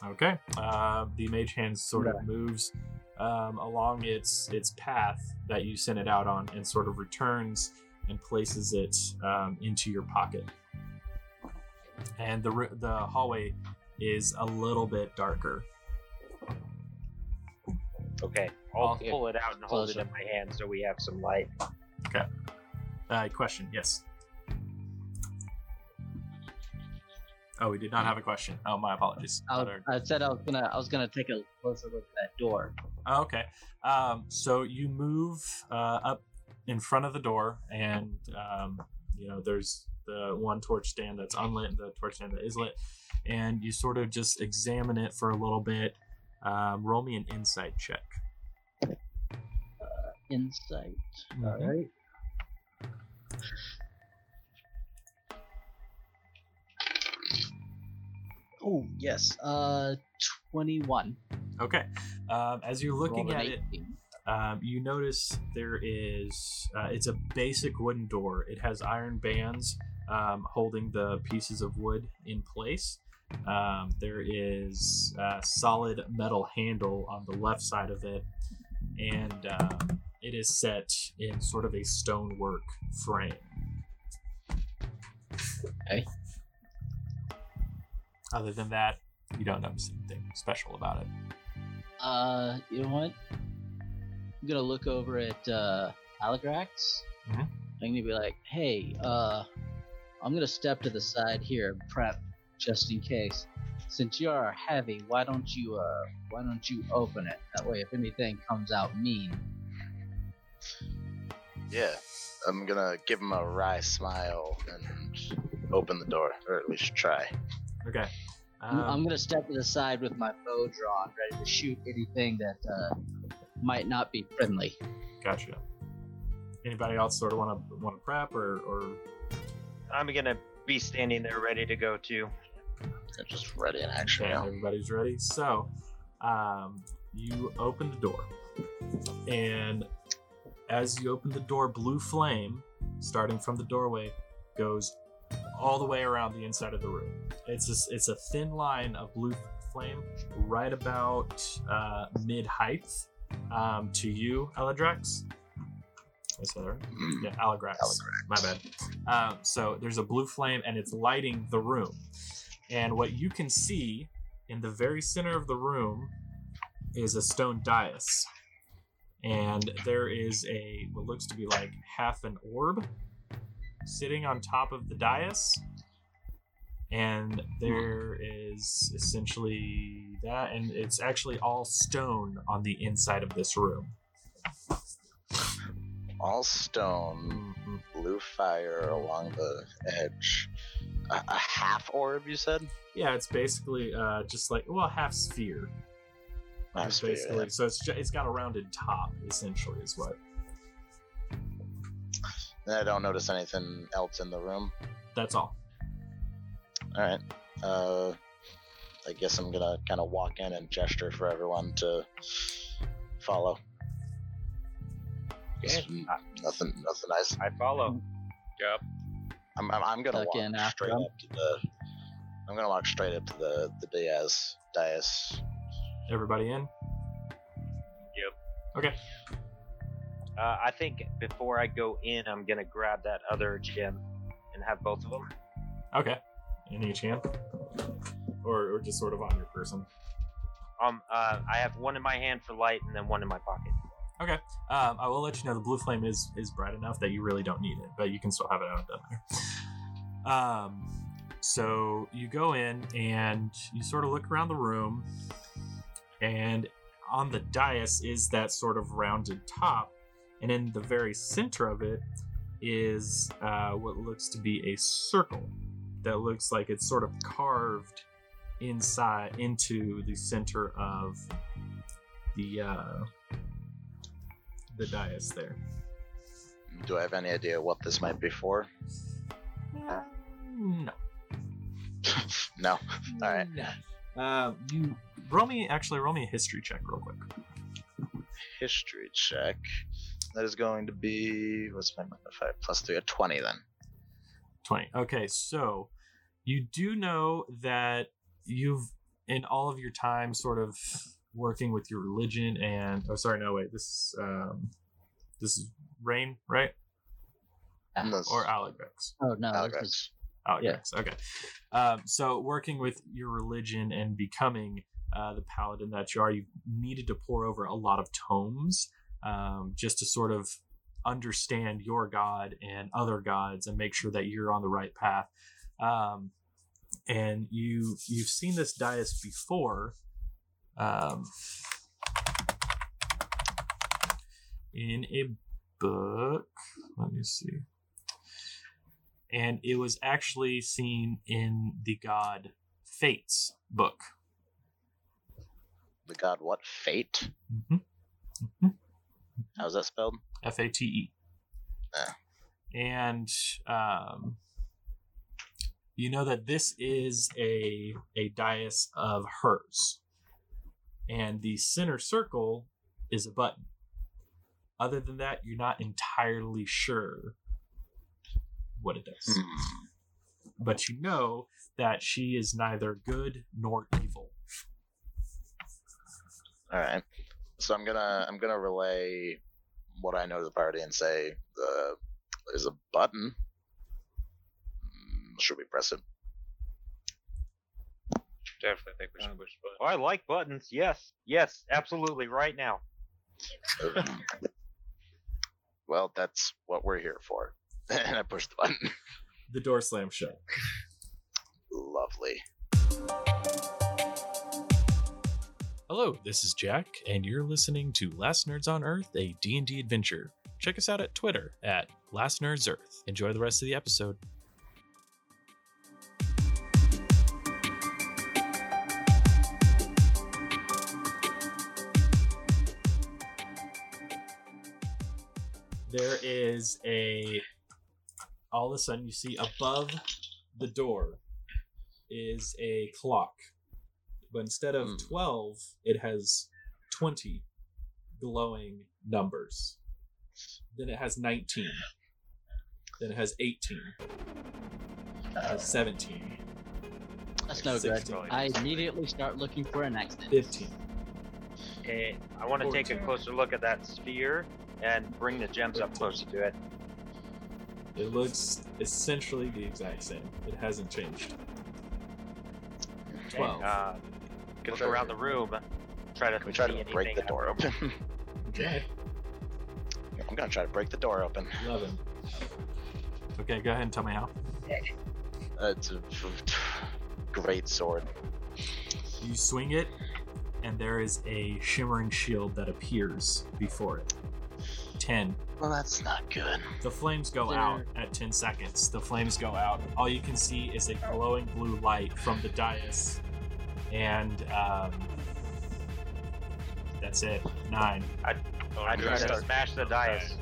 Speaker 2: Okay. Uh, the mage hand sort of moves um, along its its path that you sent it out on, and sort of returns and places it um, into your pocket. And the the hallway is a little bit darker.
Speaker 7: Okay, I'll
Speaker 2: Okay.
Speaker 7: pull it out and hold it in my hand so we have some light.
Speaker 2: Uh, question, yes. Oh, we did not have a question. Oh, my apologies.
Speaker 6: I, was,
Speaker 2: Other-
Speaker 6: I said I was gonna I was gonna take a closer look at that door.
Speaker 2: Oh, okay. Um, so you move uh, up in front of the door, and um, you know there's the one torch stand that's unlit, and the torch stand that is lit, and you sort of just examine it for a little bit. Um, roll me an insight check.
Speaker 6: Insight.
Speaker 2: Mhm.
Speaker 6: All right. Oh yes. Uh, twenty-one.
Speaker 2: Okay. Um, as you're looking at
Speaker 6: an
Speaker 2: it, um, you notice there is uh, it's a basic wooden door it has iron bands um, holding the pieces of wood in place um, there is a solid metal handle on the left side of it and um, it is set in sort of a stonework frame
Speaker 6: Okay.
Speaker 2: other than that you don't notice anything special about it
Speaker 6: Uh, you know what? I'm gonna look over at uh, Aligrax.
Speaker 2: Mhm.
Speaker 6: I'm gonna be like, "Hey, uh, I'm gonna step to the side here, and prep, just in case. Since you are heavy, why don't you uh, why don't you open it? That way, if anything comes out mean,
Speaker 5: Yeah, I'm gonna give him a wry smile and open the door, or at least try.
Speaker 2: okay
Speaker 6: I'm,
Speaker 2: Um,
Speaker 6: I'm gonna step to the side with my bow drawn, ready to shoot anything that uh, might not be friendly.
Speaker 2: gotcha anybody else sort of want to want to prep or, or
Speaker 7: I'm gonna be standing there ready to go too.
Speaker 5: They're just ready in action.
Speaker 2: Okay,
Speaker 5: now.
Speaker 2: everybody's ready. So, um, you open the door, and as you open the door, blue flame, starting from the doorway, goes all the way around the inside of the room. It's a, it's a thin line of blue flame, right about uh, mid height um, to you, Eladrex. I said that right?
Speaker 5: Mm.
Speaker 2: Yeah. My bad. Um, so there's a blue flame and it's lighting the room. And what you can see in the very center of the room is a stone dais. And there is a what looks to be like half an orb sitting on top of the dais. And there is essentially that, and it's actually all stone on the inside of this room.
Speaker 5: All stone, blue fire along the edge. A, a half orb, you said?
Speaker 2: Yeah, it's basically uh, just like well, half sphere.
Speaker 5: Half
Speaker 2: It's
Speaker 5: sphere,
Speaker 2: basically
Speaker 5: yeah.
Speaker 2: so it's ju- it's got a rounded top essentially is what
Speaker 5: And I don't notice anything else in the room.
Speaker 2: that's all.
Speaker 5: All right. Uh, I guess I'm gonna kind of walk in and gesture for everyone to follow.
Speaker 7: Okay.
Speaker 5: Just n- nothing, nothing nice.
Speaker 7: I follow.
Speaker 3: Yep.
Speaker 5: I'm, I'm, I'm gonna
Speaker 6: Tuck
Speaker 5: walk
Speaker 6: in
Speaker 5: straight
Speaker 6: him.
Speaker 5: up to the. I'm gonna walk straight up to the the Diaz dais.
Speaker 2: Everybody in? Yep. Okay.
Speaker 7: Uh, I think before I go in, I'm gonna grab that other gem and have both of them.
Speaker 2: Okay. In each hand? Or, or just sort of on your person?
Speaker 7: Um, uh, I have one in my hand for light and then one in my pocket.
Speaker 2: Okay. Um, I will let you know the blue flame is is bright enough that you really don't need it, but you can still have it out there. Um, so you go in and you sort of look around the room, and on the dais is that sort of rounded top, and in the very center of it is uh, what looks to be a circle that looks like it's sort of carved inside into the center of the uh, the dais there.
Speaker 5: Do I have any idea what this might be for? (laughs)
Speaker 2: No.
Speaker 5: no. All right.
Speaker 2: No. Uh, you roll me actually roll me a history check real quick.
Speaker 5: History check. That is going to be what's my modifier? Plus three, a twenty then.
Speaker 2: 20. Okay, so you do know that you've, in all of your time, sort of working with your religion and. Oh, sorry, no, wait. This is, um, this is Rain, right?
Speaker 5: And those-
Speaker 2: Or Alex?
Speaker 6: Oh no,
Speaker 5: Alex.
Speaker 6: this was-
Speaker 2: Alex, okay. Um, so, working with your religion and becoming uh, the paladin that you are, you needed to pour over a lot of tomes um, just to sort of understand your god and other gods and make sure that you're on the right path. Um, and you you've seen this dais before. Um, in a book. Let me see. And it was actually seen in the god Fate's book.
Speaker 5: The god what? Fate?
Speaker 2: Mm-hmm.
Speaker 5: How's that spelled?
Speaker 2: F A T E.
Speaker 5: Ah.
Speaker 2: And um, you know that this is a a dais of hers, and the center circle is a button. Other than that, you're not entirely sure what it does,
Speaker 5: Hmm.
Speaker 2: but you know that she is neither good nor evil.
Speaker 5: All right. So I'm gonna I'm gonna relay what I know to the party and say the there's a button. Mm, Should we press it?
Speaker 3: Definitely think we should push the
Speaker 7: Oh, I like buttons. Yes, yes, absolutely, right now. (laughs)
Speaker 5: well, that's what we're here for. (laughs) and I push the button.
Speaker 2: The door slams shut.
Speaker 5: Lovely.
Speaker 1: Hello, this is Jack, and you're listening to Last Nerds on Earth, a D&D adventure. Check us out at Twitter at Last Nerds Earth. Enjoy the rest of the episode.
Speaker 2: there is a all of a sudden you see above the door is a clock but instead of
Speaker 5: Hmm.
Speaker 2: 12 it has 20 glowing numbers. Then it has 19 then it has 18 it has 17
Speaker 6: That's no good. I immediately start looking for an accident.
Speaker 2: 15
Speaker 7: Okay, I want to take a closer look at that sphere and bring the gems up closer to it.
Speaker 2: it looks essentially the exact same. It hasn't changed.
Speaker 7: Okay,
Speaker 2: 12
Speaker 7: Uh, gonna go around the room, try to
Speaker 5: Can we try
Speaker 7: see
Speaker 5: to
Speaker 7: anything.
Speaker 5: break the door open? (laughs)
Speaker 2: okay
Speaker 5: I'm gonna try to break the door open.
Speaker 2: 11 okay go ahead and tell me how
Speaker 5: Uh, it's a (sighs) great sword.
Speaker 2: You swing it, and there is a shimmering shield that appears before it. 10.
Speaker 5: Well, that's not good.
Speaker 2: The flames go
Speaker 6: There-
Speaker 2: out at 10 seconds. The flames go out. All you can see is a glowing blue light from the dais. And um, that's it. 9.
Speaker 7: I try to smash the dais.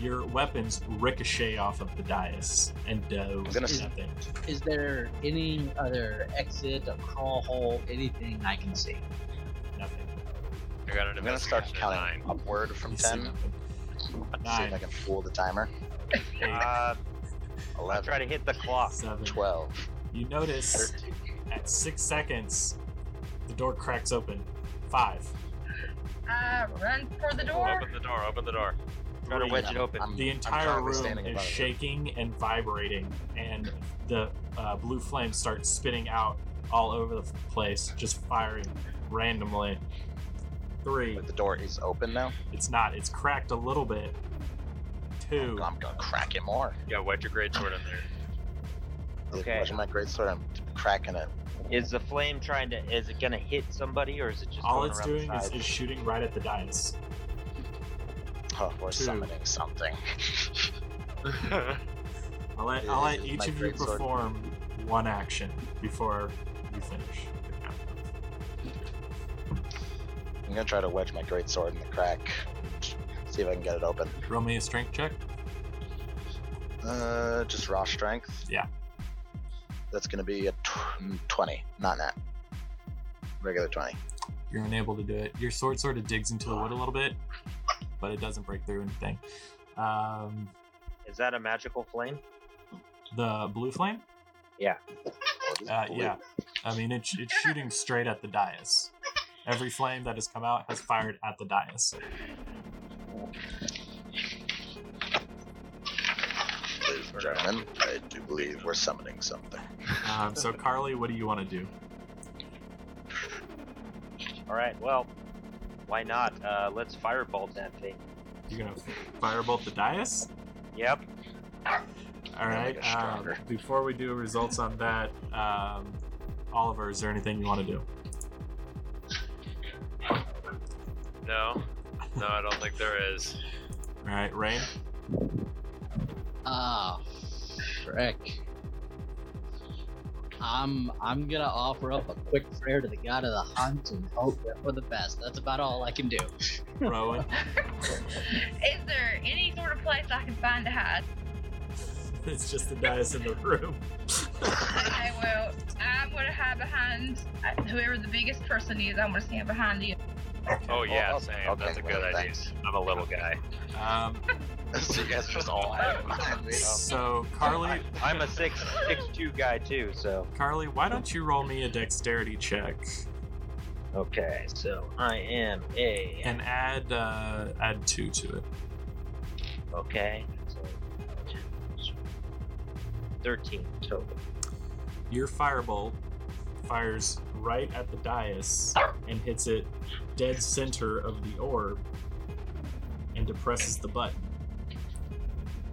Speaker 2: Your weapons ricochet off of the dais and do
Speaker 5: I'm gonna s-
Speaker 2: nothing.
Speaker 6: Is there any other exit, a crawl hole, anything I can see?
Speaker 2: Nothing.
Speaker 3: I got an
Speaker 5: I'm gonna start counting
Speaker 3: nine.
Speaker 5: upward from
Speaker 2: You see
Speaker 5: ten.
Speaker 2: nothing.
Speaker 5: See if I can fool the timer.
Speaker 2: Eight.
Speaker 7: Uh, I
Speaker 5: 11,
Speaker 7: try to hit the clock.
Speaker 2: 7.
Speaker 5: 12,
Speaker 2: You notice
Speaker 5: 13.
Speaker 2: At six seconds, the door cracks open. Five.
Speaker 4: I run for the door.
Speaker 3: Open the door. Open the door.
Speaker 7: Try to
Speaker 2: Three.
Speaker 7: wedge it open.
Speaker 5: I'm-
Speaker 2: The entire room is
Speaker 5: front it.
Speaker 2: shaking and vibrating, and the uh, blue flames start spitting out all over the place, just firing randomly. Three.
Speaker 5: But the door is open now.
Speaker 2: It's not. It's cracked a little bit. Two.
Speaker 5: I'm gonna crack it more.
Speaker 3: Yeah, wedge your great sword in there.
Speaker 7: Okay.
Speaker 5: Watching my great sword, I'm cracking it.
Speaker 7: Is the flame trying to? Is it gonna hit somebody, or is it just
Speaker 2: All
Speaker 7: going
Speaker 2: it's doing is, is shooting right at the dais.
Speaker 5: Oh, we're
Speaker 2: Two.
Speaker 5: summoning something. (laughs)
Speaker 2: I'll let, I'll let each of you
Speaker 5: great sword.
Speaker 2: perform one action before you finish.
Speaker 5: I'm gonna try to wedge my great sword in the crack. See if I can get it open.
Speaker 2: Roll me a strength check.
Speaker 5: Uh, just raw strength.
Speaker 2: Yeah.
Speaker 5: That's gonna be a tw- 20, not nat. Regular 20.
Speaker 2: You're unable to do it. Your sword sort of digs into the wood a little bit, but it doesn't break through anything. Um,
Speaker 7: Is that a magical flame?
Speaker 2: the blue flame?
Speaker 7: Yeah.
Speaker 2: Uh, yeah. I mean, it's, it's shooting straight at the dais. Every flame that has come out has fired at the dais.
Speaker 5: Ladies gentlemen, I do believe we're summoning something.
Speaker 2: Um, so, (laughs) Carly, what do you want to do?
Speaker 7: All right. Well, why not? Uh, let's firebolt that thing.
Speaker 2: You're gonna firebolt the dais?
Speaker 7: Yep.
Speaker 2: All right. Um, before we do results on that, um, Oliver, is there anything you want to do?
Speaker 3: No, no, I don't think there is.
Speaker 2: All right, Rain.
Speaker 6: Ah, frick. I'm I'm gonna offer up a quick prayer to the god of the hunt and hope for the best. That's about all I can do.
Speaker 2: Rowan. (laughs)
Speaker 4: Is there any sort of place I can find to hide? (laughs)
Speaker 2: it's just the dais in the room.
Speaker 4: Okay, well, I'm gonna hide behind uh, whoever the biggest person is. I'm gonna stand behind you. (laughs)
Speaker 3: Oh yeah,
Speaker 5: I'll-
Speaker 3: Sam,
Speaker 5: I'll
Speaker 3: that's a good idea.
Speaker 5: thanks.
Speaker 3: I'm a little guy.
Speaker 2: um,
Speaker 5: so (laughs) you guys just all (laughs) behind me.
Speaker 2: so, Carly,
Speaker 7: I'm a six six two guy too. So
Speaker 2: Carly, why don't you roll me a dexterity check
Speaker 7: okay. So I am a
Speaker 2: and add uh, add two to it?
Speaker 7: okay. So thirteen total.
Speaker 2: Your firebolt fires right at the dais and hits it dead center of the orb and depresses the button.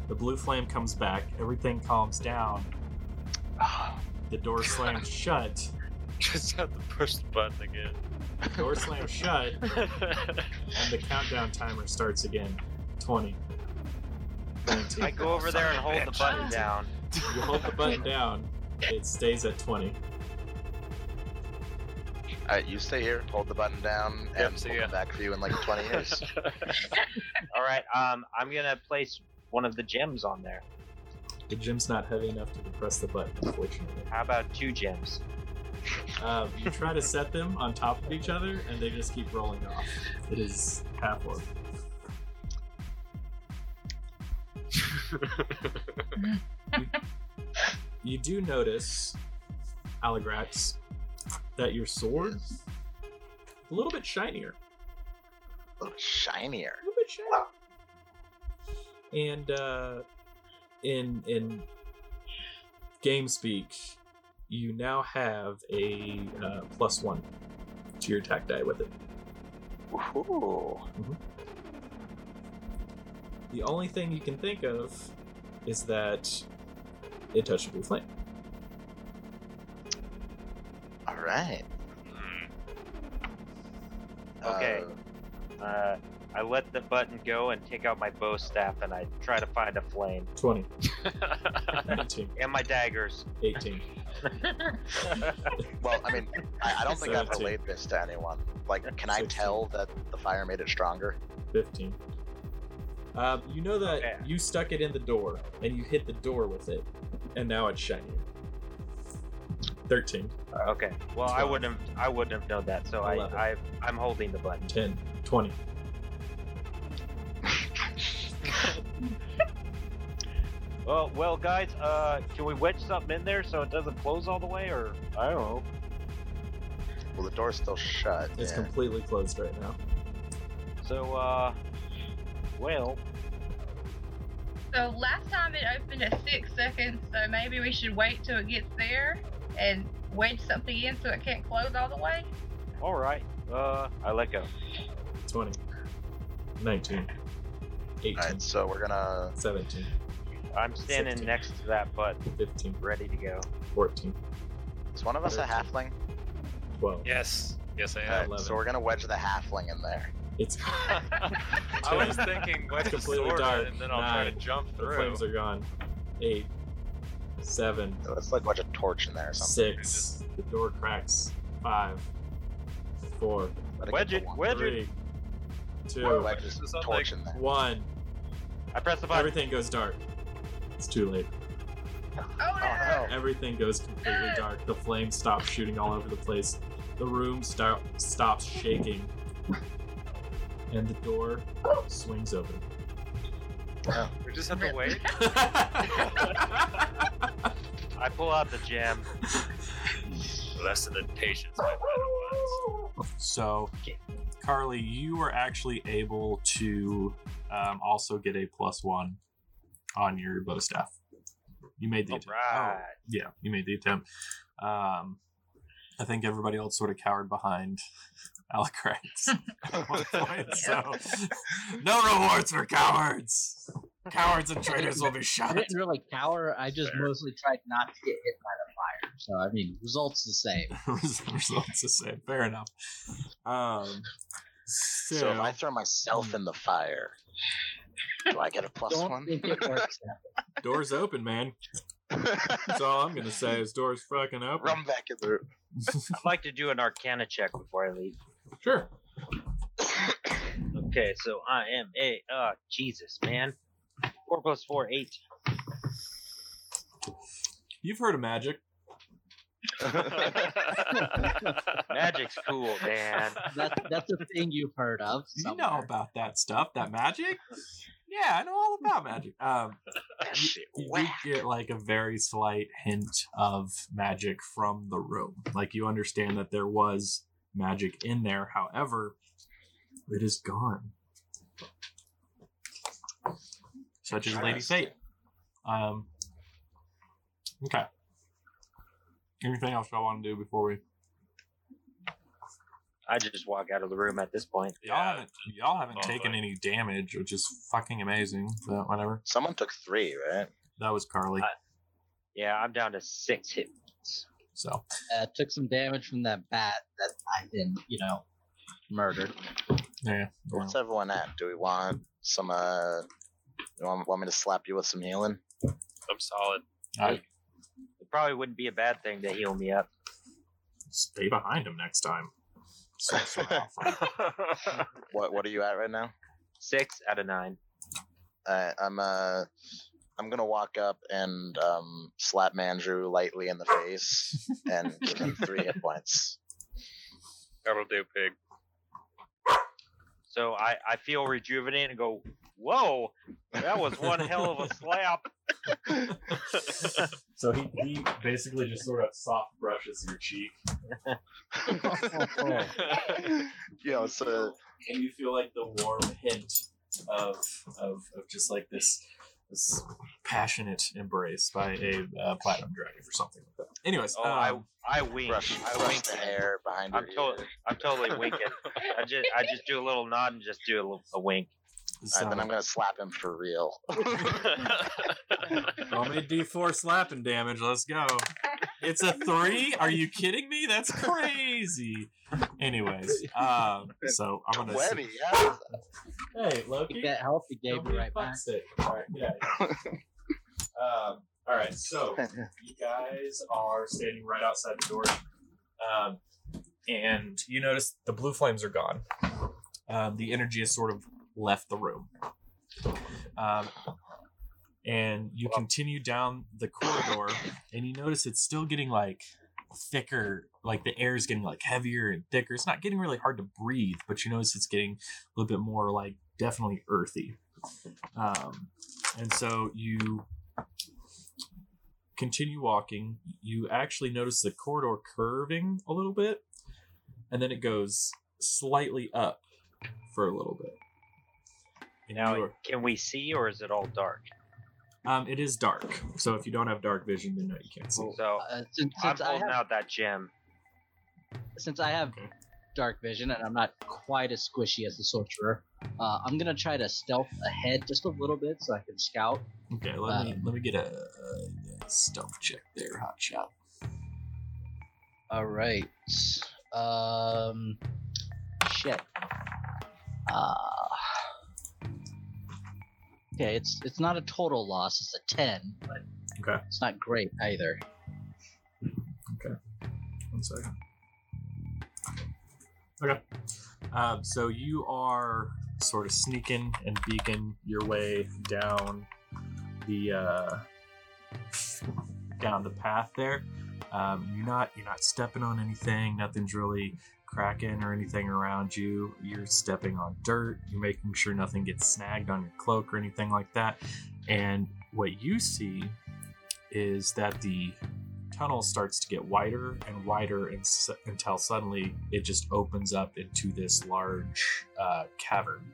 Speaker 2: The blue flame comes back, everything calms down, the door slams (laughs) shut,
Speaker 3: Just have to push the button again.
Speaker 2: door slams shut, and the countdown timer starts again. 20. 19.
Speaker 7: I go over there and hold the button down.
Speaker 2: You hold the button down, it stays at 20.
Speaker 5: Alright, you stay here, hold the button down,
Speaker 3: Yep,
Speaker 5: and
Speaker 3: see
Speaker 5: we'll
Speaker 3: ya.
Speaker 5: come back for you in like 20 (laughs) years.
Speaker 7: All right. Um, I'm gonna place one of the gems on there.
Speaker 2: The gem's not heavy enough to depress the button, unfortunately.
Speaker 7: How about two gems?
Speaker 2: Um, you try to set them on top of each other, and they just keep rolling off. It is half orc. (laughs) You do notice, Aligrax, that your sword is a little bit shinier.
Speaker 5: A little shinier.
Speaker 2: A little bit shinier. And uh, in in game speak, you now have a uh, plus one to your attack die with it.
Speaker 5: Ooh.
Speaker 2: The only thing you can think of is that it touched a blue flame.
Speaker 5: Alright.
Speaker 3: Hmm.
Speaker 7: Okay. Uh, I let the button go and take out my bow staff and I try to find a flame
Speaker 2: 20, (laughs) 19,
Speaker 7: and my daggers.
Speaker 2: 18. (laughs)
Speaker 5: well, I mean, I, I don't think I've
Speaker 2: 17.
Speaker 5: relayed this to anyone. Like, can I
Speaker 2: 16.
Speaker 5: tell that the fire made it stronger?
Speaker 2: 15. Um, you know that
Speaker 7: Okay.
Speaker 2: you stuck it in the door and you hit the door with it, and now it's shiny. 13,
Speaker 7: Okay. Well, I wouldn't have. I wouldn't have known that. So I, I, I'm holding the button.
Speaker 2: 10, 20. (laughs)
Speaker 7: Well, well, guys. Uh, can we wedge something in there so it doesn't close all the way, or I don't know.
Speaker 5: Well, the door's still shut.
Speaker 2: It's
Speaker 5: yeah.
Speaker 2: completely closed right now.
Speaker 7: So, uh, well,
Speaker 4: So last time it opened at six seconds, so maybe we should wait till it gets there and wedge something in so it can't close all the way.
Speaker 7: all right. Uh, I let go.
Speaker 2: 20, 19, 18,
Speaker 5: Alright, so we're gonna.
Speaker 2: 17,
Speaker 7: I'm standing
Speaker 2: 16.
Speaker 7: next to that button,
Speaker 2: 15,
Speaker 7: ready to go.
Speaker 2: 14,
Speaker 5: Is one of us a halfling?
Speaker 2: 12.
Speaker 3: yes, yes, I am.
Speaker 5: Alright,
Speaker 2: 11.
Speaker 5: so we're gonna wedge the halfling in there.
Speaker 2: It's (laughs) (laughs)
Speaker 3: I was thinking, what's
Speaker 2: completely
Speaker 3: completely
Speaker 2: dark.
Speaker 3: dark, and then I'll try to jump through.
Speaker 2: the
Speaker 3: through.
Speaker 2: flames are gone. 8, 7,
Speaker 5: Let's like wedge a torch in there or something.
Speaker 2: 6. The door cracks. 5, 4,
Speaker 7: Wedge it, wedge it.
Speaker 2: 3, 2,
Speaker 5: Wedge this torch in there.
Speaker 2: 1.
Speaker 7: I press the button.
Speaker 2: Everything goes dark. It's too late.
Speaker 4: Oh no!
Speaker 5: Oh no.
Speaker 2: Everything goes completely dark. The flames stop shooting all over the place. The room stop, stops shaking. and the door swings open.
Speaker 3: We just have to wait.
Speaker 7: I pull out the gem.
Speaker 3: Lesson in patience, my friend.
Speaker 2: So, Carly, you were actually able to um, also get a plus one on your bow staff. You made the
Speaker 7: All
Speaker 2: attempt.
Speaker 7: right.
Speaker 2: Oh, yeah, you made the attempt. Um, I think everybody else sort of cowered behind Alacrax at one point. So, no rewards for cowards. Cowards and traitors will be shot.
Speaker 6: I
Speaker 2: shot.
Speaker 6: didn't really cower. I just
Speaker 3: Fair.
Speaker 6: mostly tried not to get hit by the fire. So I mean, results the same. (laughs)
Speaker 2: Results the same. Fair enough. Um, so,
Speaker 5: So if I throw myself in the fire, do I get a plus
Speaker 6: Don't
Speaker 5: one?
Speaker 6: think it works. (laughs)
Speaker 2: doors open, man. That's all I'm gonna say is doors fucking open.
Speaker 5: Run back in the room. (laughs)
Speaker 7: I'd like to do an Arcana check before I leave.
Speaker 2: Sure.
Speaker 7: Okay, so I am a. Uh, Jesus, man. Four plus four, eight.
Speaker 2: You've heard of magic. (laughs)
Speaker 7: Magic's cool, man.
Speaker 6: That's that's a thing you've heard of.
Speaker 2: You know about that stuff, that magic. Yeah, I know all about magic. Um,
Speaker 5: That
Speaker 2: you get like a very slight hint of magic from the room. Like you understand that there was magic in there. However, it is gone. Such as Lady Fate. Um. Okay. Anything else y'all want to do before we?
Speaker 7: I just walk out of the room at this point.
Speaker 2: Y'all haven't y'all haven't
Speaker 3: Oh,
Speaker 2: taken
Speaker 3: boy.
Speaker 2: any damage, which is fucking amazing. But whatever.
Speaker 5: Someone took three, right?
Speaker 2: That was Carly.
Speaker 7: I- Yeah, I'm down to six hit points.
Speaker 2: So
Speaker 6: Uh, took some damage from that bat that I've been, you know, murdered.
Speaker 2: yeah.
Speaker 5: What's everyone at? Do we want some? Uh, you want, want me to slap you with some healing?
Speaker 3: I'm solid.
Speaker 2: I
Speaker 7: It probably wouldn't be a bad thing to heal me up.
Speaker 2: stay behind him next time. (laughs)
Speaker 5: What What are you at right now?
Speaker 7: Six out of nine.
Speaker 5: Uh, I'm uh, I'm gonna walk up and um, slap Mandrew lightly in the face and give him three hit points.
Speaker 3: That'll do, pig.
Speaker 7: So I, I feel rejuvenated and go, whoa, that was one hell of a slap. (laughs)
Speaker 2: so he, he basically just sort of soft brushes your cheek, (laughs)
Speaker 5: yeah, so
Speaker 2: and you feel like the warm hint of of, of just like this this passionate embrace by a uh, platinum dragon or something like that. Anyways,
Speaker 7: Oh, I
Speaker 2: um,
Speaker 7: I wink.
Speaker 5: brush,
Speaker 7: I
Speaker 5: brush
Speaker 7: wink.
Speaker 5: the hair behind
Speaker 7: I'm to- I'm totally winking. I just I just do a little nod and just do a, little, a wink.
Speaker 2: So,
Speaker 5: Alright, then I'm gonna slap him for real. (laughs)
Speaker 2: roll me d4 slapping damage. Let's go. It's a three. Are you kidding me? That's crazy. Anyways, um, so I'm gonna.
Speaker 5: Twenty, yeah.
Speaker 2: Hey, Loki.
Speaker 6: Take that health you gave me right back.
Speaker 2: fuckstick. All right, yeah. yeah. um, all right, so you guys are standing right outside the door, um, and you notice the blue flames are gone. Um, the energy is sort of left the room, um, and you continue down the corridor, and you notice it's still getting like thicker. Like the air is getting like heavier and thicker. It's not getting really hard to breathe, but you notice it's getting a little bit more like definitely earthy. Um, and so you continue walking. You actually notice the corridor curving a little bit, and then it goes slightly up for a little bit. And
Speaker 7: Now,
Speaker 2: you are-
Speaker 7: can we see or is it all dark?
Speaker 2: um, it is dark. So if you don't have dark vision, then no, you can't see.
Speaker 7: So
Speaker 6: Uh, since
Speaker 7: I'm
Speaker 6: I
Speaker 7: holding
Speaker 6: have
Speaker 7: out that gem.
Speaker 6: since I have
Speaker 2: Okay.
Speaker 6: dark vision and I'm not quite as squishy as the sorcerer, uh, I'm gonna try to stealth ahead just a little bit so I can scout.
Speaker 2: Okay, let me
Speaker 6: Um,
Speaker 2: let me get a, a stealth check there, hot shot.
Speaker 6: All right. Um. Shit. Uh. Okay, it's it's not a total loss. It's a ten, but
Speaker 2: Okay.
Speaker 6: it's not great either.
Speaker 2: Okay, One second. Okay. Um, so you are sort of sneaking and beaking your way down the uh, down the path there. Um, you're not you're not stepping on anything. Nothing's really kraken or anything around you. You're stepping on dirt. You're making sure nothing gets snagged on your cloak or anything like that. And what you see is that the tunnel starts to get wider and wider and until suddenly it just opens up into this large uh, cavern.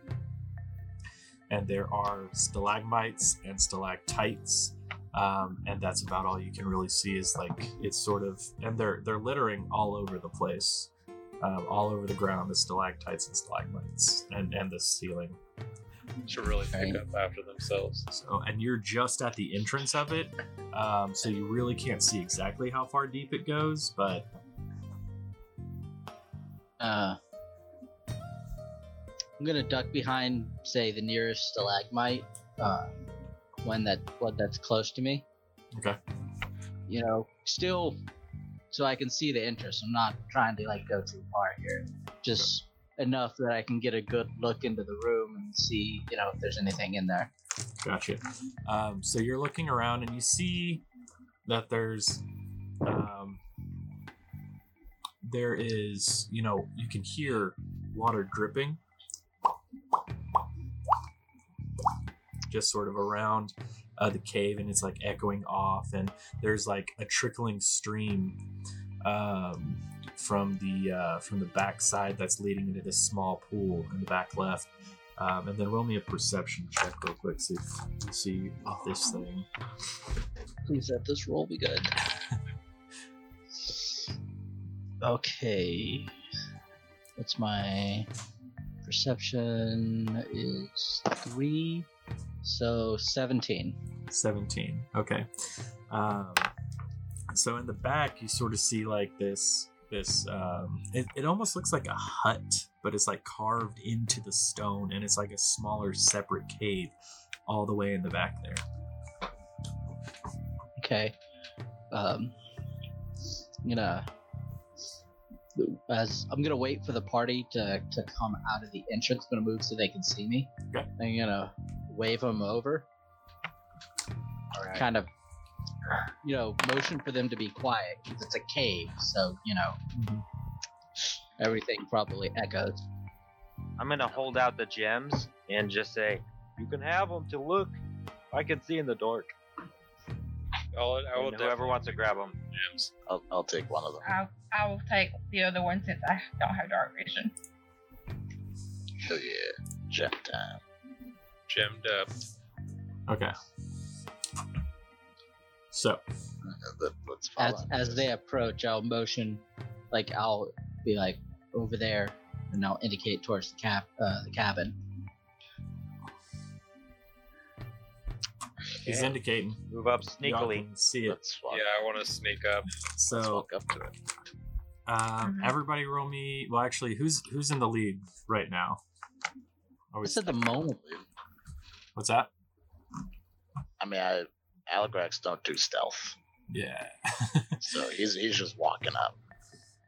Speaker 2: And there are stalagmites and stalactites um, and that's about all you can really see is like it's sort of and they're they're littering all over the place um, all over the ground the stalactites and stalagmites and and the ceiling
Speaker 3: Should really pick
Speaker 6: Right.
Speaker 3: up after themselves.
Speaker 2: so and you're just at the entrance of it um, so you really can't see exactly how far deep it goes but
Speaker 6: Uh, I'm gonna duck behind, say, the nearest stalagmite, uh, one that one that's close to me.
Speaker 2: okay
Speaker 6: You know, still, so I can see the interest. I'm not trying to like go too far here. Just enough that I can get a good look into the room and see, you know, if there's anything in there.
Speaker 2: Gotcha. Um, so you're looking around and you see that there's um, there is you know you can hear water dripping just sort of around uh, the cave and it's like echoing off and there's like a trickling stream um, from the uh, from the back side that's leading into this small pool in the back left um, and then roll me a perception check real quick, see if you see off this thing.
Speaker 6: Please let this roll be good. (laughs) okay. What's my perception is three, so seventeen.
Speaker 2: 17. Okay. Um, so in the back, you sort of see like this. This um, it, it almost looks like a hut, but it's like carved into the stone, and it's like a smaller, separate cave, all the way in the back there.
Speaker 6: Okay. Um, I'm gonna as I'm gonna wait for the party to to come out of the entrance. I'm gonna move so they can see me.
Speaker 2: Okay.
Speaker 6: I'm gonna wave them over.
Speaker 7: Alright.
Speaker 6: Kind of, you know, motion for them to be quiet because it's a cave, so you know mm-hmm. everything probably echoes.
Speaker 7: I'm gonna hold out the gems and just say, "You can have them to look. I can see in the dark."
Speaker 3: I'll, I will
Speaker 7: And whoever wants to grab them.
Speaker 3: gems.
Speaker 5: I'll, I'll take one of them.
Speaker 4: I I will take the other one since I don't have dark vision.
Speaker 5: Hell yeah. Gem time.
Speaker 3: Gemmed up.
Speaker 2: Okay. So
Speaker 5: let- Let's.
Speaker 6: As as they approach, I'll motion, like I'll be like over there, and I'll indicate towards the cap uh, the cabin.
Speaker 2: he's
Speaker 7: Okay.
Speaker 2: indicating.
Speaker 7: Move up
Speaker 2: Y'all
Speaker 7: sneakily.
Speaker 2: can see it.
Speaker 5: Let's walk,
Speaker 3: Yeah, I want to sneak up.
Speaker 5: let's
Speaker 2: So
Speaker 5: walk up to it.
Speaker 2: um,
Speaker 4: Mhm.
Speaker 2: everybody, roll me. Well, actually, who's who's in the lead right now? Are we,
Speaker 6: Just at the moment,
Speaker 2: what's that?
Speaker 5: I mean, I, Aligrax don't do stealth,
Speaker 2: Yeah.
Speaker 5: so he's he's just walking up.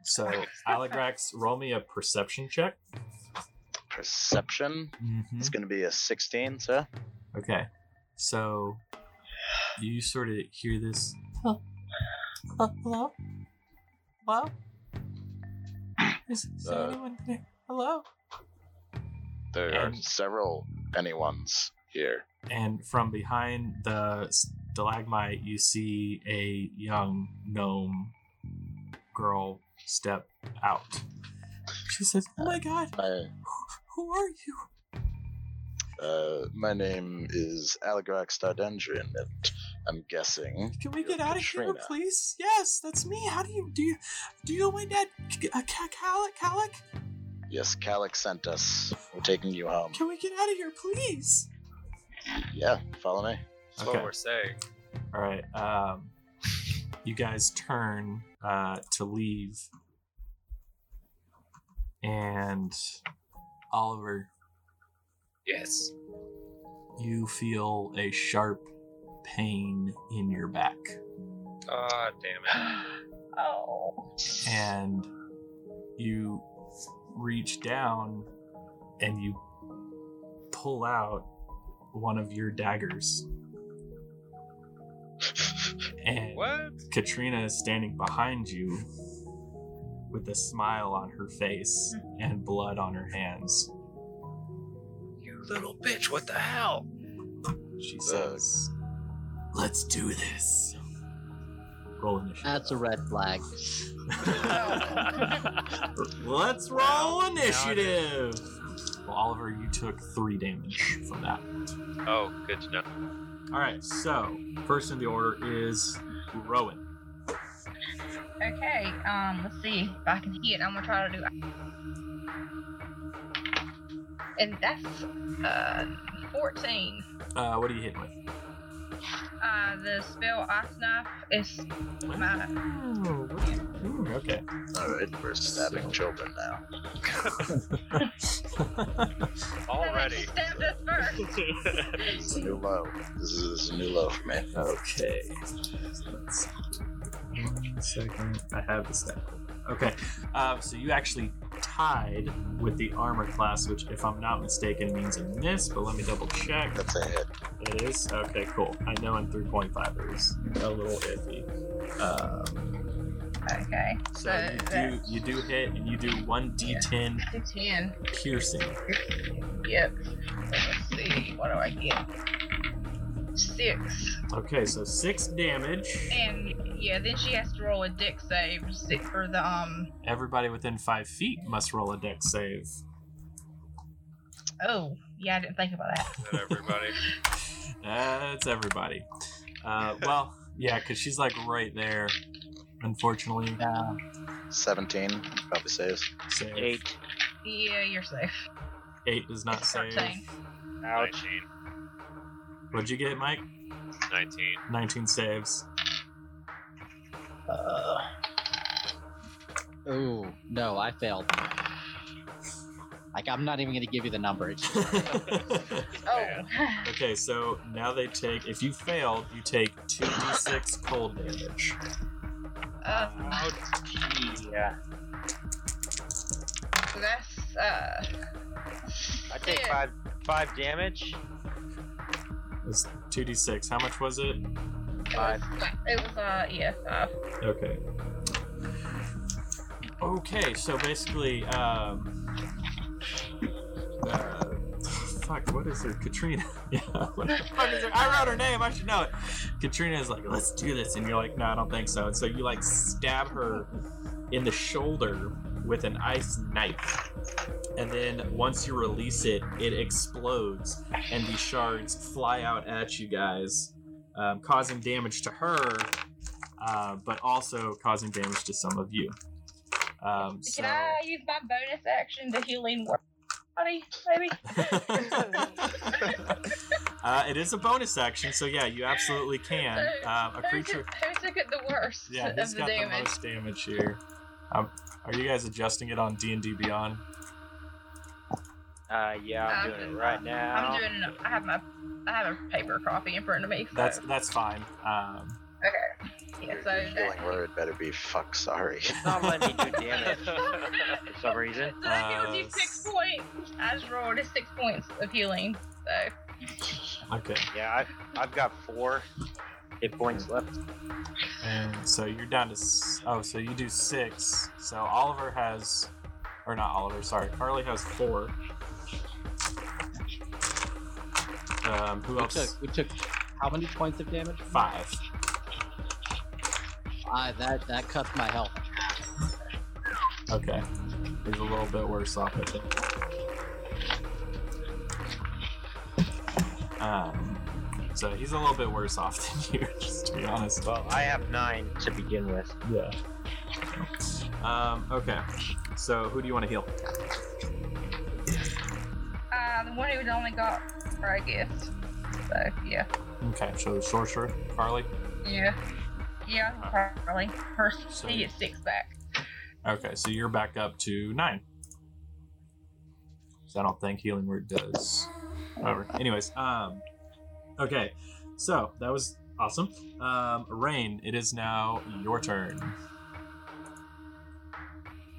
Speaker 2: So, Aligrax, roll me a perception check.
Speaker 5: Perception.
Speaker 2: Mm-hmm.
Speaker 5: It's gonna be a 16, sir.
Speaker 2: Okay. So, you sort of hear this. Oh, uh, hello? Hello? Is, is there
Speaker 5: Uh,
Speaker 2: anyone there? Hello?
Speaker 5: There are
Speaker 2: And-
Speaker 5: several anyone's here.
Speaker 2: And from behind the stalagmite, you see a young gnome girl step out. She says, "Oh my god, who are you?"
Speaker 5: uh, my name is Aligrax Dardendrian, and I'm guessing.
Speaker 2: Can we get out of here, please? Yes, that's me. How do you do? You, do you know my dad, uh, Kalik? Kalik?
Speaker 5: Yes, Kalik sent us. We're taking you home.
Speaker 2: Can we get out of here, please?
Speaker 5: Yeah, follow me.
Speaker 3: That's
Speaker 2: Okay.
Speaker 3: what we're saying.
Speaker 2: All right. Um, you guys turn uh, to leave, and Oliver,
Speaker 3: Yes.
Speaker 2: you feel a sharp pain in your back,
Speaker 3: Ah, damn it. (sighs)
Speaker 4: oh.
Speaker 2: and you reach down and you pull out one of your daggers. And (laughs)
Speaker 3: What?
Speaker 2: Katrina is standing behind you with a smile on her face and blood on her hands.
Speaker 3: You little bitch, what the hell?
Speaker 2: She says, Let's do this. Roll initiative.
Speaker 6: That's a red flag. (laughs)
Speaker 2: Let's roll initiative. Well, Oliver, you took three damage from that.
Speaker 3: oh, good to know.
Speaker 2: All right, so first in the order is Rowan.
Speaker 4: Okay, um, let's see if I can hit. I'm gonna try to do. And that's uh 14.
Speaker 2: Uh, what are you hitting with?
Speaker 4: Uh, the spell Ice is my.
Speaker 2: Oh, what are you- ooh, okay.
Speaker 5: All right, we're stabbing children now. (laughs)
Speaker 3: Already.
Speaker 4: She stabbed us first.
Speaker 5: It's a new low. This is, this is a new low for me.
Speaker 2: okay. Let's one second. I have the stat. Okay. Uh, so you actually tied with the armor class, which, if I'm not mistaken, means a miss. But let me double check.
Speaker 5: That's a hit.
Speaker 2: It is okay. Cool. I know in 3.5 is a little iffy. Um,
Speaker 4: Okay,
Speaker 2: so
Speaker 4: so
Speaker 2: you do you do hit, and you do one d10
Speaker 4: to 10.
Speaker 2: piercing.
Speaker 4: Yep. Let's see, what do I get? Six.
Speaker 2: Okay, so six damage.
Speaker 4: And yeah, then she has to roll a dex save for the um.
Speaker 2: Everybody within five feet must roll a dex save.
Speaker 4: Oh, yeah, I didn't think about that.
Speaker 3: Not everybody. (laughs)
Speaker 2: That's everybody. Uh, well, yeah, because she's like right there. Unfortunately,
Speaker 6: Yeah.
Speaker 5: 17 probably saves.
Speaker 2: save.
Speaker 7: Eight.
Speaker 4: Yeah, you're safe.
Speaker 2: Eight does not save.
Speaker 4: 13.
Speaker 7: Ouch.
Speaker 3: 19.
Speaker 2: What'd you get, Mike?
Speaker 3: 19.
Speaker 2: 19 saves.
Speaker 6: Uh, oh no, I failed. Like I'm not even gonna give you the number. (laughs)
Speaker 4: Oh.
Speaker 2: okay, so now they take. If you failed, you take 2d6 cold damage.
Speaker 4: uh,
Speaker 7: Yeah.
Speaker 4: so that's uh.
Speaker 7: I take
Speaker 4: six.
Speaker 7: five five damage.
Speaker 2: It was 2d6. How much was it?
Speaker 4: It was,
Speaker 7: Five.
Speaker 4: it was uh yeah five.
Speaker 2: Okay. Okay, so basically, um, uh, fuck, what is her? Katrina. (laughs) yeah, what the fuck is her? I wrote her name. I should know it. Katrina is like, let's do this, and you're like, no, I don't think so. And so you like stab her in the shoulder with an ice knife, and then once you release it, it explodes, and the shards fly out at you guys, um, causing damage to her uh, but also causing damage to some of you. Um, so,
Speaker 4: Can I use my bonus action to healing word? Buddy, maybe. (laughs)
Speaker 2: uh, it is a bonus action, so yeah, you absolutely can. Um, (laughs) a
Speaker 4: who
Speaker 2: creature.
Speaker 4: Took, who took it the worst
Speaker 2: Yeah,
Speaker 4: the
Speaker 2: got the
Speaker 4: damage?
Speaker 2: most damage here. Um, are you guys adjusting it on D and D Beyond?
Speaker 7: Uh, yeah, I'm
Speaker 4: I'm
Speaker 7: doing it right now.
Speaker 4: I'm doing. I have my. I have a paper copy in front of me. So.
Speaker 2: That's that's fine. Um,
Speaker 4: okay. Yeah. So
Speaker 5: Your healing
Speaker 4: that,
Speaker 5: word better be fuck sorry.
Speaker 7: It's not letting me do damage (laughs) for some reason.
Speaker 4: so I healed you
Speaker 2: Uh,
Speaker 4: six points. I just rolled a six points of healing. So
Speaker 2: okay,
Speaker 7: Yeah, I've, I've got four hit points left.
Speaker 2: and so you're down to oh, so you do six. So Oliver has, or not Oliver, sorry, Carly has four. Um, who
Speaker 6: we
Speaker 2: else?
Speaker 6: took we took how many points of damage?
Speaker 2: Five.
Speaker 6: Uh, that that cuts my health.
Speaker 2: Okay. He's a little bit worse off, I think. Um, so he's a little bit worse off (laughs) than you, just to be honest.
Speaker 7: Well, I have nine to begin with.
Speaker 2: Yeah. Um, okay. So who do you want to heal?
Speaker 4: uh, the one who's only got for a gift. So yeah.
Speaker 2: Okay, so Sorcerer, Carly.
Speaker 4: Yeah. Yeah, Carly. Her
Speaker 2: So-
Speaker 4: she gets six back.
Speaker 2: Okay, so you're back up to nine. So I don't think healing word does. Whatever. Anyways, um, okay, so that was awesome. Um, Rain, it is now your turn.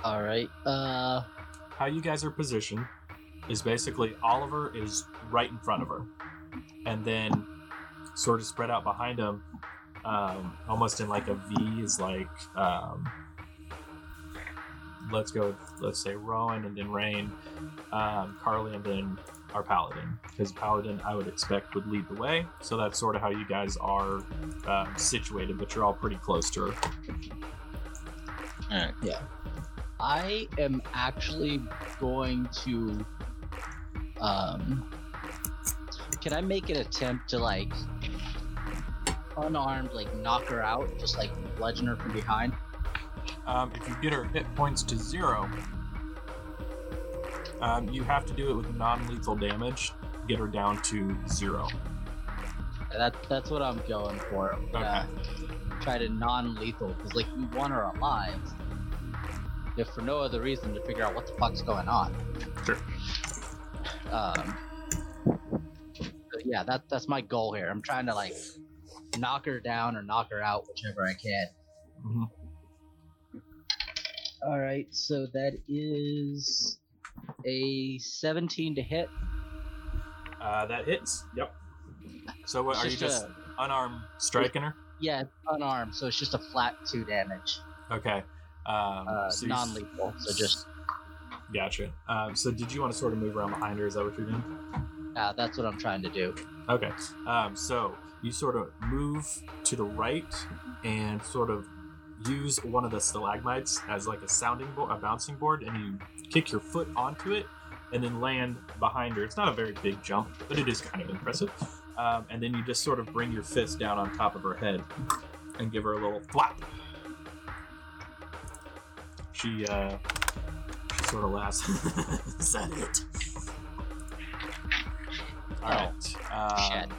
Speaker 6: All right. Uh,
Speaker 2: How you guys are positioned is basically Oliver is right in front of her, and then sort of spread out behind him, um, almost in like a V, is like um, let's go. Let's say Rowan and then Rain, um, Carly and then our paladin. Because paladin, I would expect would lead the way. So that's sort of how you guys are um, situated, but you're all pretty close to her. Alright. Yeah.
Speaker 6: I am actually going to. Um, can I make an attempt to like unarmed, like knock her out, just like bludgeon her from behind?
Speaker 2: Um, if you get her hit points to zero, um, you have to do it with non-lethal damage. Get her down to zero.
Speaker 6: That that's what I'm going for. I'm gonna try to non-lethal because like we want her alive, if for no other reason to figure out what the fuck's going on.
Speaker 2: Sure.
Speaker 6: Um. yeah, that that's my goal here. I'm trying to like knock her down or knock her out, whichever I can.
Speaker 2: Mhm.
Speaker 6: All right, so that is a 17 to hit.
Speaker 2: Uh, that hits. Yep. So what are you
Speaker 6: Just a-
Speaker 2: unarmed striking her?
Speaker 6: Yeah, unarmed, so it's just a flat two damage.
Speaker 2: Okay. Um,
Speaker 6: Uh,
Speaker 2: so
Speaker 6: non-lethal, so just
Speaker 2: Gotcha. Um, so did you want to sort of move around behind her? Is that what you're doing?
Speaker 6: uh, that's what I'm trying to do.
Speaker 2: Okay. Um, so you sort of move to the right and sort of use one of the stalagmites as like a sounding board, a bouncing board, and you kick your foot onto it and then land behind her. It's not a very big jump, but it is kind of impressive. Um, and then you just sort of bring your fist down on top of her head and give her a little flap. She, uh, she sort of laughs. (laughs) is that it? All right. Um,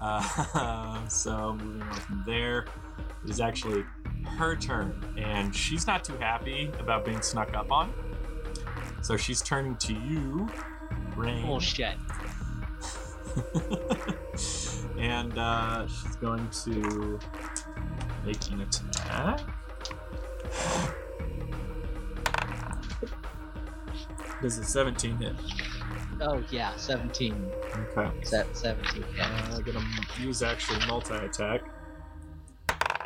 Speaker 2: uh, (laughs) so moving on from there, it is actually her turn, and she's not too happy about being snuck up on. So she's turning to you, Rain,
Speaker 6: Bullshit. (laughs)
Speaker 2: and uh, she's going to make an attack. Does a 17 hit?
Speaker 6: Oh yeah, 17.
Speaker 2: Okay.
Speaker 6: Set 17.
Speaker 2: Uh, I'm gonna use actually multi attack.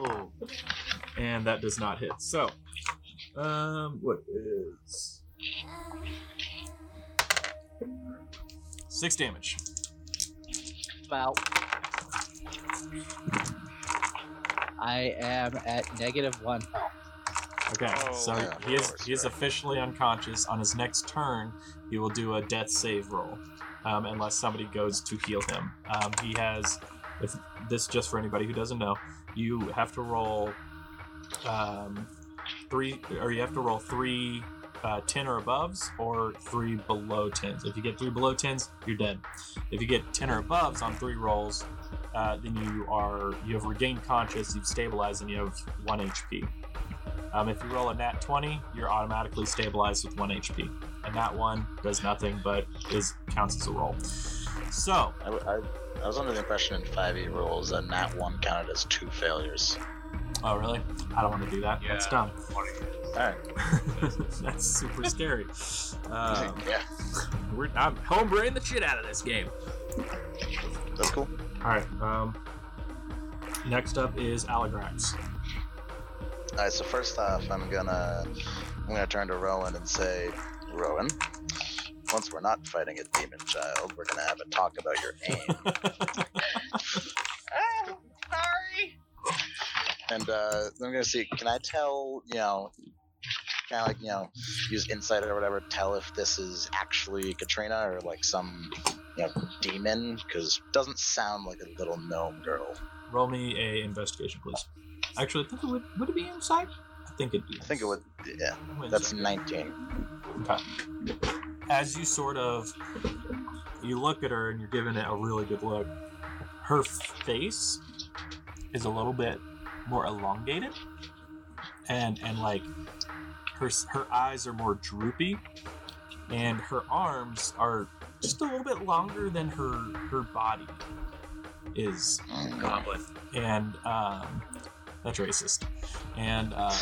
Speaker 2: Oh, and that does not hit. So, um, what is six damage?
Speaker 6: About. I am at negative one health.
Speaker 2: Okay,
Speaker 3: Oh,
Speaker 2: so
Speaker 5: yeah,
Speaker 2: he is
Speaker 5: course,
Speaker 2: he is officially unconscious. On his next turn, he will do a death save roll, um, unless somebody goes to heal him. Um, he has, if this just for anybody who doesn't know, you have to roll um, three, or you have to roll three uh, ten or aboves, or three below tens. If you get three below tens, you're dead. If you get ten or aboves on three rolls, uh, then you are you have regained conscious, you've stabilized, and you have one HP. Um, if you roll a nat 20, you're automatically stabilized with 1 HP. And that one does nothing but is counts as a roll. So,
Speaker 5: I, I, I was under the impression in 5e rules that nat 1 counted as two failures.
Speaker 2: oh really? I don't want to do that. That's dumb.
Speaker 5: Alright. (laughs)
Speaker 2: That's super scary. Um, (laughs)
Speaker 5: yeah,
Speaker 2: we're, I'm homebrewing the shit out of this game.
Speaker 5: that's cool.
Speaker 2: All right. Um, next up is Aligrax.
Speaker 5: Alright, so first off, I'm gonna I'm gonna turn to Rowan and say, Rowan, once we're not fighting a demon child, we're gonna have a talk about your aim.
Speaker 4: Oh, (laughs) sorry.
Speaker 5: and uh, I'm gonna see, can I tell, you know, kind of like you know, use insight or whatever, tell if this is actually Katrina or like some you know demon? Because doesn't sound like a little gnome girl.
Speaker 2: Roll me a investigation, please. Actually, I think it would. Would it be Insight? I think it'd be.
Speaker 5: I think it would. Yeah,
Speaker 2: Insight.
Speaker 5: that's 19.
Speaker 2: Okay. As you sort of you look at her and you're giving it a really good look, her face is a little bit more elongated, and and like her her eyes are more droopy, and her arms are just a little bit longer than her her body is,
Speaker 5: Mm.
Speaker 3: Goblin.
Speaker 2: and um, that's racist, and. Uh,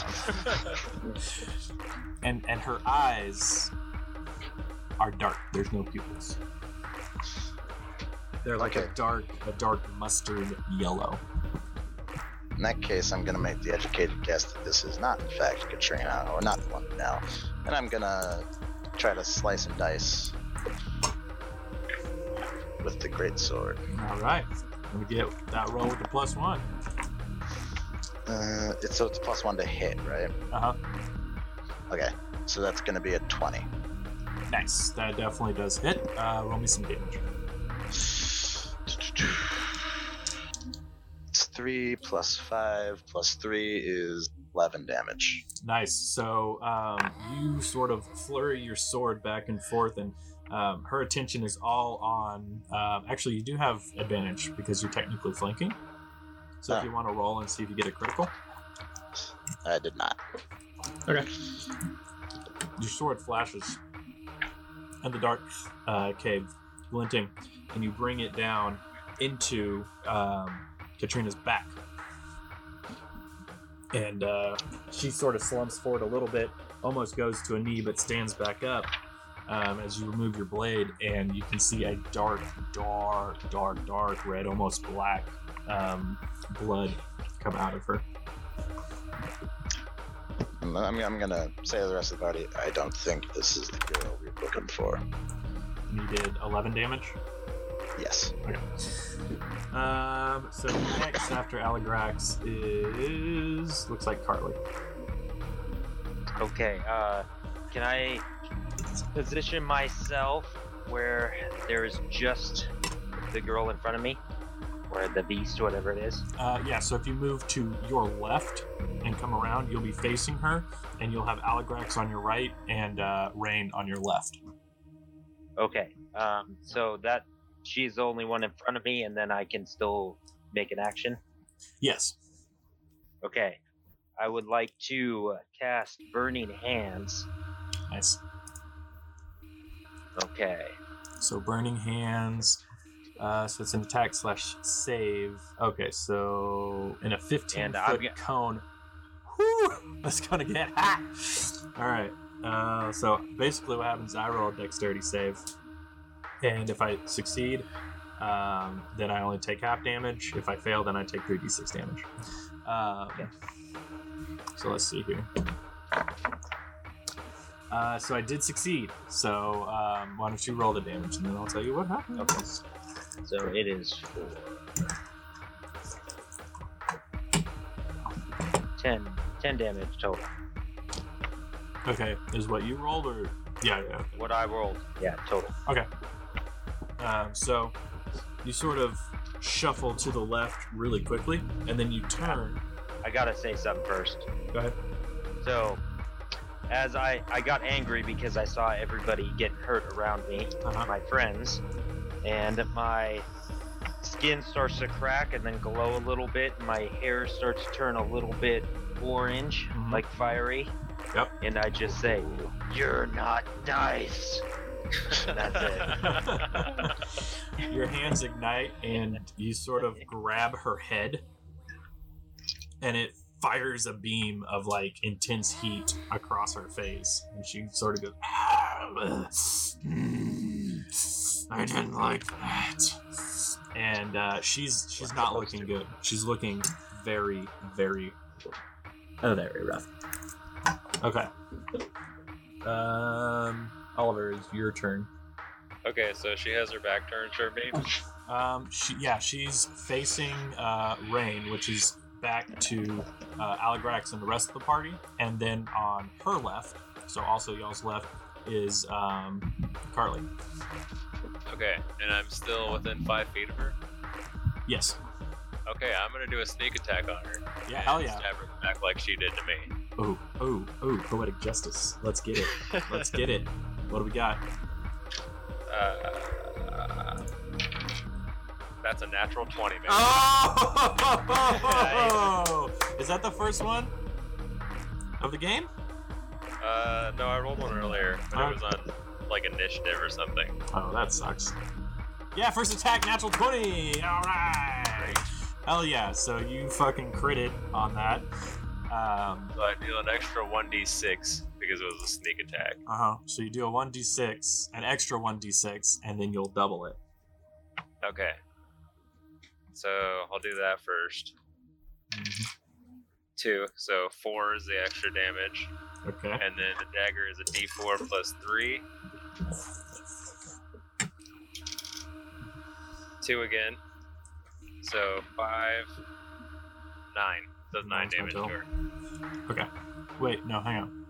Speaker 2: and and her eyes are dark. There's no pupils. They're like a dark, a dark mustard yellow.
Speaker 5: In that case, I'm gonna make the educated guess that this is not, in fact, Katrina, or not the one now. And I'm gonna try to slice and dice with the great sword.
Speaker 2: All right. Let me get that roll with the plus one.
Speaker 5: Uh, it's so it's plus one to hit, right?
Speaker 2: Uh huh.
Speaker 5: Okay, so that's gonna be a twenty.
Speaker 2: Nice. That definitely does hit. Uh, roll me some damage.
Speaker 5: It's three plus five plus three is eleven damage.
Speaker 2: Nice. So um, you sort of flurry your sword back and forth, and um, her attention is all on. Um, actually, you do have advantage because you're technically flanking. So if you want to roll and see if you get a critical,
Speaker 5: I did not.
Speaker 2: okay. Your sword flashes in the dark uh, cave, glinting, and you bring it down into um, Katrina's back. And uh, she sort of slumps forward a little bit, almost goes to a knee, but stands back up um, as you remove your blade, and you can see a dark, dark, dark, dark red, almost black um, blood come out of her.
Speaker 5: I'm, I'm, I'm gonna say to the rest of the party, I don't think this is the girl we're looking for.
Speaker 2: You did 11 damage.
Speaker 5: Yes.
Speaker 2: Um, so next after Aligrax is looks like Carly.
Speaker 7: Okay, uh, can I position myself where there is just the girl in front of me? Or the beast, whatever it is.
Speaker 2: Uh, yeah, so if you move to your left and come around, you'll be facing her, and you'll have Aligrax on your right and uh, Rain on your left.
Speaker 7: Okay, um, so that she's the only one in front of me, and then I can still make an action.
Speaker 2: Yes.
Speaker 7: Okay, I would like to cast Burning Hands.
Speaker 2: Nice.
Speaker 7: Okay,
Speaker 2: So Burning Hands. Uh, so it's an attack slash save. Okay, so in a 15
Speaker 7: And
Speaker 2: foot
Speaker 7: go-
Speaker 2: cone. Whew, (laughs) that's gonna get hot. All right. Uh, so basically, what happens I roll a dexterity save, and if I succeed, um, then I only take half damage. If I fail, then I take 3d6 damage. Um, so let's see here. Uh, so I did succeed. So um, why don't you roll the damage, and then I'll tell you what happened.
Speaker 7: Okay. So it is for 10, 10 damage total.
Speaker 2: Okay, is what you rolled, or yeah, yeah.
Speaker 7: What I rolled, yeah, total. Okay.
Speaker 2: Um, so you sort of shuffle to the left really quickly, and then you turn.
Speaker 7: I gotta say something first.
Speaker 2: Go ahead.
Speaker 7: So, as I I got angry because I saw everybody getting hurt around me,
Speaker 2: Uh-huh.
Speaker 7: my friends, and my skin starts to crack and then glow a little bit. My hair starts to turn a little bit orange,
Speaker 2: Mhm.
Speaker 7: like fiery.
Speaker 2: Yep.
Speaker 7: And I just say, "You're not nice." (laughs) That's it. (laughs)
Speaker 2: Your hands ignite, and you sort of grab her head, and it fires a beam of like intense heat across her face, and she sort of goes, "Ah, "I didn't like that," and uh, she's she's not looking good. She's looking very, very, oh, very rough. Okay. Um, Oliver, it's your turn.
Speaker 3: Okay, so she has her back turned toward me.
Speaker 2: Um, she, yeah, she's facing uh, Rain, which is back to uh, Aligrax and the rest of the party, and then on her left, so also y'all's left, is um, Carly.
Speaker 3: Okay, and I'm still within five feet of her.
Speaker 2: Yes.
Speaker 3: Okay, I'm gonna do a sneak attack on her.
Speaker 2: Yeah, hell yeah.
Speaker 3: Stab her back like she did to me.
Speaker 2: Oh, oh, ooh, poetic justice. Let's get it. Let's get it. What do we got? (laughs)
Speaker 3: Uh, that's a natural 20, man.
Speaker 2: Oh! (laughs) Is that the first one of the game?
Speaker 3: Uh, no, I rolled one earlier, but
Speaker 2: Huh?
Speaker 3: it was on like initiative or something.
Speaker 2: Oh, that sucks. Yeah, first attack, natural 20. All right. Hell yeah. So you fucking critted on that. Um,
Speaker 3: So I deal an extra 1d6 because it was a sneak attack.
Speaker 2: uh huh. So you do a 1d6, an extra 1d6, and then you'll double it.
Speaker 3: Okay. So I'll do that first. two, so four is the extra damage,
Speaker 2: Okay.
Speaker 3: and then the dagger is a D4 plus three. Two again, so five, nine. Does nine damage to her.
Speaker 2: Wait, no, hang on.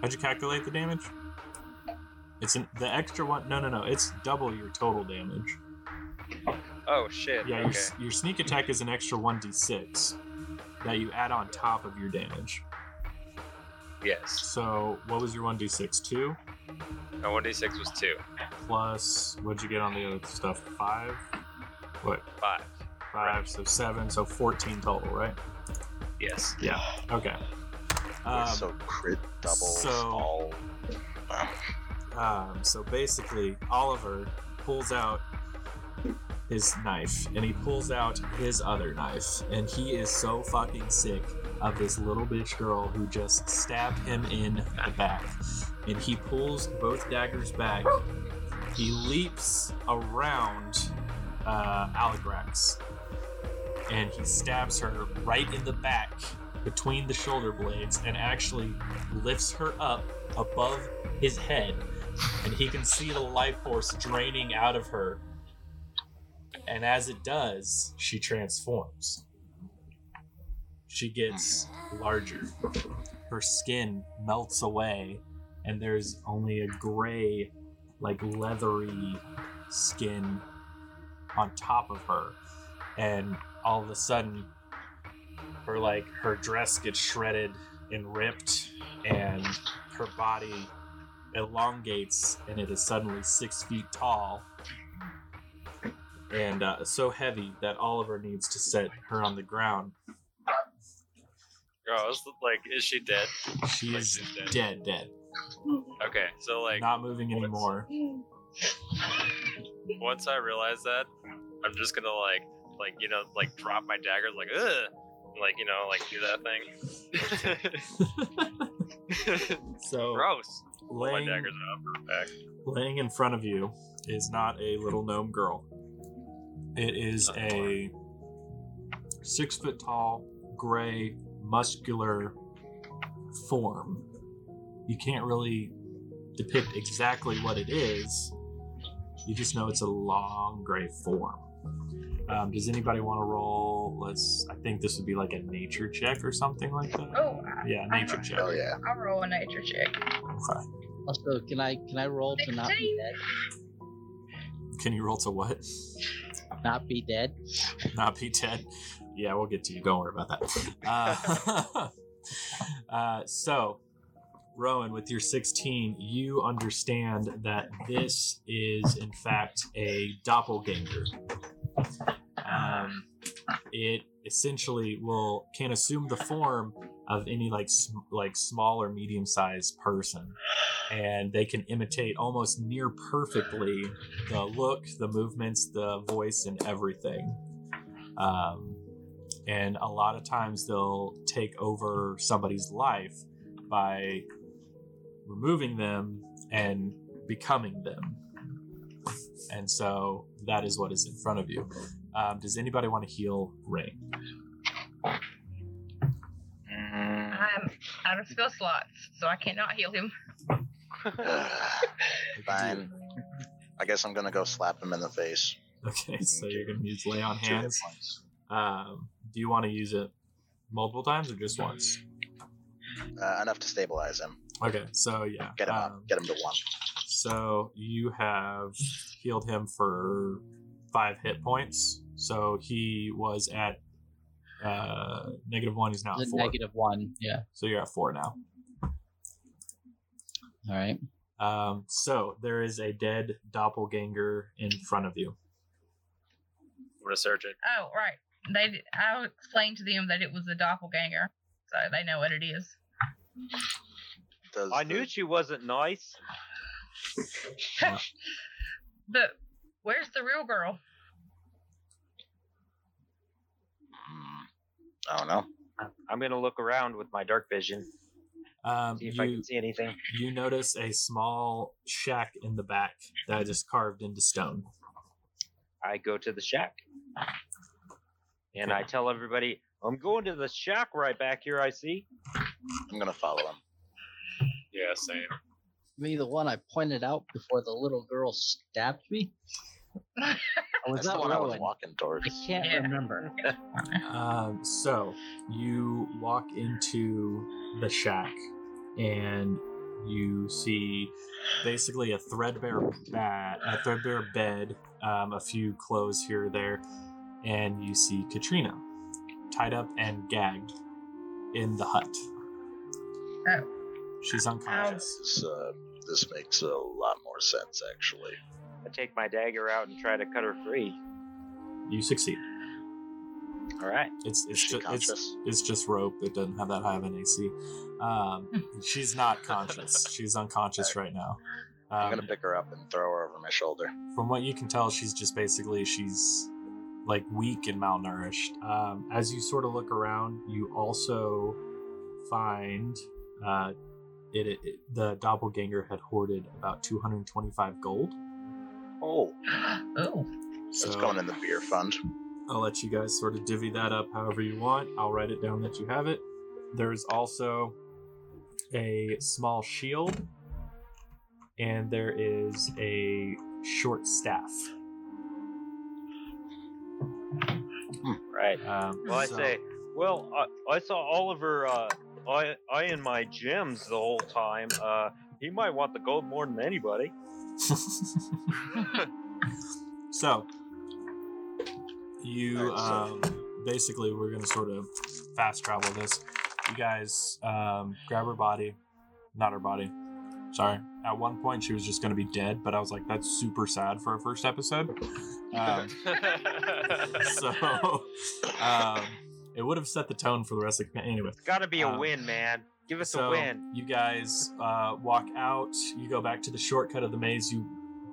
Speaker 2: How'd you calculate the damage? It's an, the extra one. No, no, no. It's double your total damage.
Speaker 3: Oh shit.
Speaker 2: Yeah, your,
Speaker 3: okay.
Speaker 2: s- your sneak attack is an extra 1d6 that you add on top of your damage.
Speaker 3: Yes.
Speaker 2: So, what was your 1d6? 2
Speaker 3: No, one D six was two.
Speaker 2: plus, what'd you get on the other stuff? 5? What?
Speaker 3: Five.
Speaker 2: 5, so 7, so 14 total, right?
Speaker 3: Yes.
Speaker 2: Yeah,
Speaker 5: okay.
Speaker 2: Um,
Speaker 5: so crit double
Speaker 2: so-
Speaker 5: all.
Speaker 2: Um, so basically, Oliver pulls out his knife and he pulls out his other knife, and he is so fucking sick of this little bitch girl who just stabbed him in the back. And he pulls both daggers back. He leaps around uh, Aligrax and he stabs her right in the back between the shoulder blades and actually lifts her up above his head and he can see the life force draining out of her. And as it does, she transforms. She gets larger. Her skin melts away, and there's only a gray, like leathery skin on top of her. And all of a sudden, her like her dress gets shredded and ripped, and her body elongates and it is suddenly six feet tall and uh, so heavy that Oliver needs to set her on the ground.
Speaker 3: Was like, is she dead?
Speaker 2: She
Speaker 3: Like,
Speaker 2: is
Speaker 3: she's dead.
Speaker 2: dead, dead,
Speaker 3: Okay, so like
Speaker 2: not moving
Speaker 3: what's-
Speaker 2: anymore.
Speaker 3: once I realize that, I'm just gonna like, like you know, like drop my dagger, like ugh, like you know, like do that thing. (laughs)
Speaker 2: So
Speaker 3: Gross. Pull my daggers out back.
Speaker 2: laying in front of you is not a little gnome girl. It is a six foot tall, gray, muscular form. You can't really depict exactly what it is. You just know it's a long gray form. Um, does anybody want to roll? Let's. I think this would be like a nature check or something like that.
Speaker 4: Oh, I,
Speaker 2: Yeah, nature check.
Speaker 5: Oh yeah.
Speaker 4: I'll roll a nature check.
Speaker 2: Okay.
Speaker 6: Also, can I can I roll to not be dead?
Speaker 2: Can you roll to what?
Speaker 6: Not be dead.
Speaker 2: not be dead. Yeah, we'll get to you. Don't worry about that. (laughs) Uh, (laughs) uh, so, Rowan, with your 16, you understand that this is, in fact, a doppelganger. Um, it essentially will can assume the form of any like sm- like small or medium sized person, and they can imitate almost near perfectly the look, the movements, the voice, and everything. Um, and a lot of times they'll take over somebody's life by removing them and becoming them. And so that is what is in front of you. Um, does anybody want to heal Rain?
Speaker 4: I'm out of spell slots, so I cannot heal him. (laughs)
Speaker 5: Fine. I guess I'm gonna go slap him in the face.
Speaker 2: Okay, so you're going to use lay on hands. Um, do you want to use it multiple times or just once?
Speaker 5: Uh, enough to stabilize him.
Speaker 2: Okay, so yeah.
Speaker 5: Get him
Speaker 2: um,
Speaker 5: up. Get him to one.
Speaker 2: So you have healed him for five hit points. So he was at uh, negative one. He's now at four.
Speaker 6: negative one. Yeah.
Speaker 2: So you're at four now.
Speaker 6: All right.
Speaker 2: Um, so there is a dead doppelganger in front of you.
Speaker 3: I'm gonna search it.
Speaker 4: Oh, right. They. d- I explained to them that it was a doppelganger, so they know what it is.
Speaker 5: Does
Speaker 7: I
Speaker 5: the-
Speaker 7: knew she wasn't nice. (laughs)
Speaker 4: But where's the real girl?
Speaker 5: Hmm, I don't know.
Speaker 7: I'm gonna look around with my dark vision,
Speaker 2: Um,
Speaker 7: see if I can see anything.
Speaker 2: you notice a small shack in the back that is carved into stone.
Speaker 7: I go to the shack. And I tell everybody, I'm going to the shack right back here. I see.
Speaker 5: I'm gonna follow him.
Speaker 3: Yeah, same.
Speaker 6: Me, the one I pointed out before the little girl stabbed me? (laughs) Or was
Speaker 5: That's
Speaker 6: that
Speaker 5: the one I was walking towards.
Speaker 6: I can't
Speaker 4: Yeah.
Speaker 6: remember. (laughs)
Speaker 2: Um, so you walk into the shack and you see basically a threadbare bat, a threadbare bed, um, a few clothes here or there, and you see Katrina tied up and gagged in the hut.
Speaker 4: Oh.
Speaker 2: She's unconscious.
Speaker 5: This, uh, this makes a lot more sense, actually.
Speaker 7: I take my dagger out and try to cut her free.
Speaker 2: You succeed.
Speaker 7: All right.
Speaker 2: It's it's
Speaker 5: she
Speaker 2: just it's, it's just rope. It doesn't have that high of an AC. Um, (laughs) she's not conscious. She's unconscious right now.
Speaker 5: I'm
Speaker 2: Um,
Speaker 5: gonna pick her up and throw her over my shoulder.
Speaker 2: from what you can tell, she's just basically she's like weak and malnourished. Um, as you sort of look around, you also find uh, it, it, it- the doppelganger had hoarded about 225 gold.
Speaker 5: Oh, (gasps)
Speaker 4: oh.
Speaker 2: So
Speaker 5: it's going in the beer fund.
Speaker 2: I'll let you guys sort of divvy that up however you want. I'll write it down that you have it. There's also a small shield, and there is a short staff.
Speaker 7: Right.
Speaker 2: Um,
Speaker 7: Well, I
Speaker 2: so-
Speaker 7: say, well, I, I saw Oliver uh, I, I in my gems the whole time. Uh, he might want the gold more than anybody. (laughs)
Speaker 2: so you um, basically we're gonna sort of fast travel this. You guys um, grab her body, not her body. Sorry. At one point she was just gonna be dead, but I was like, that's super sad for a first episode. (laughs) Um, (laughs) so um, it would have set the tone for the rest of the anyway.
Speaker 7: It's got to be a
Speaker 2: Um,
Speaker 7: win, man. Give us
Speaker 2: so
Speaker 7: a win.
Speaker 2: you guys uh, walk out. You go back to the shortcut of the maze. You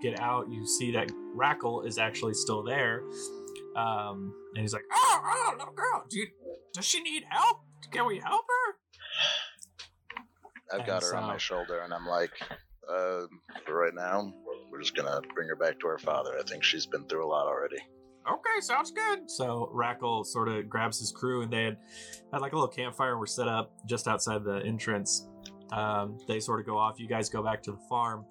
Speaker 2: get out. You see that Rackle is actually still there, um, and he's like, "Oh, oh, little girl, do you, does she need help? Can we help her?"
Speaker 5: I've got
Speaker 2: And
Speaker 5: her on my shoulder, and I'm like, uh, for right now, we're just gonna bring her back to her father. I think she's been through a lot already.
Speaker 2: Okay, sounds good. So Rackle sort of grabs his crew, and they had had like a little campfire and were set up just outside the entrance. Um, they sort of go off. You guys go back to the farm,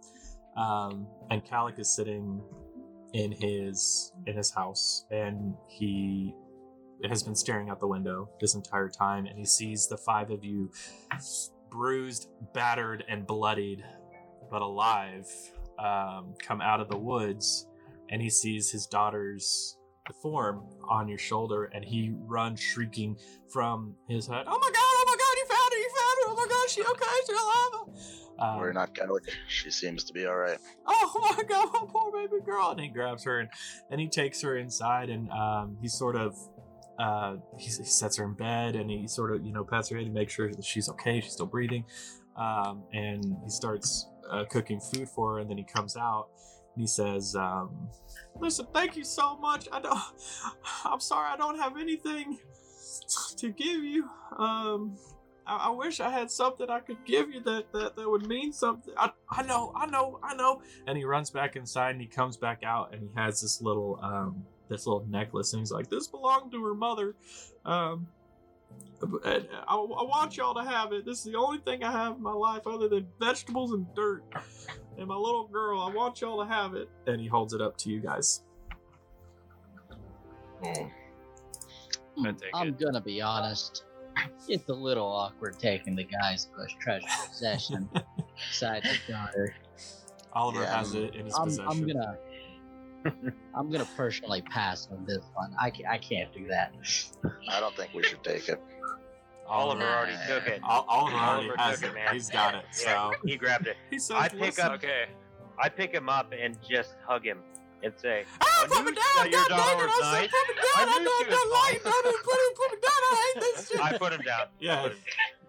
Speaker 2: um, and Calic is sitting in his in his house, and he has been staring out the window this entire time, and he sees the five of you bruised, battered, and bloodied, but alive, um, come out of the woods, and he sees his daughter's form on your shoulder, and he runs shrieking from his head. Oh my god! Oh my god! You found her! You found her! Oh my god! She okay? She's alive! Um,
Speaker 5: We're not. She seems to be all right. (laughs)
Speaker 2: oh my god, my poor baby girl. And he grabs her and then he takes her inside and um, he sort of uh, he, sets her in bed and he sort of, you know, pats her head to make sure that she's okay, she's still breathing. Um, and he starts uh, cooking food for her and then he comes out and he says, um, Listen, thank you so much. I don't, I'm sorry, I don't have anything to give you. Um, I, I wish I had something I could give you that, that, that would mean something. I, I know, I know, I know. And he runs back inside and he comes back out and he has this little um this little necklace and he's like, This belonged to her mother. Um I, I want y'all to have it. This is the only thing I have in my life other than vegetables and dirt. And my little girl, I want y'all to have it. And he holds it up to you guys.
Speaker 3: I take
Speaker 6: I'm
Speaker 3: it.
Speaker 6: gonna be honest. It's a little awkward taking the guy's bush treasure possession (laughs) besides his daughter.
Speaker 2: Oliver
Speaker 5: Yeah,
Speaker 2: has it in his
Speaker 6: I'm,
Speaker 2: possession.
Speaker 6: I'm gonna I'm gonna personally pass on this one. I I can't do that.
Speaker 5: I don't think we should take it.
Speaker 7: Oliver already took it.
Speaker 2: Ol- Oliver already
Speaker 7: Oliver
Speaker 2: has
Speaker 7: took
Speaker 2: it.
Speaker 7: it, man.
Speaker 2: He's got it.
Speaker 7: Yeah,
Speaker 2: So
Speaker 7: he grabbed it. (laughs)
Speaker 2: he says,
Speaker 7: I pick
Speaker 2: "Listen,
Speaker 7: up-
Speaker 3: Okay.
Speaker 7: I pick him up and just hug him and say,
Speaker 2: Ah,
Speaker 7: I
Speaker 2: put
Speaker 7: knew
Speaker 2: me down,
Speaker 7: that your
Speaker 2: God dang it,
Speaker 7: was
Speaker 2: I said,
Speaker 7: nice.
Speaker 2: Put me down,
Speaker 7: I
Speaker 2: I,
Speaker 7: knew
Speaker 2: know
Speaker 7: she
Speaker 2: I'm not
Speaker 7: was
Speaker 2: lying.
Speaker 7: fine.
Speaker 2: Put me, put me, put me down. I hate this shit. (laughs)
Speaker 7: I put him down.
Speaker 2: Yeah.
Speaker 7: put him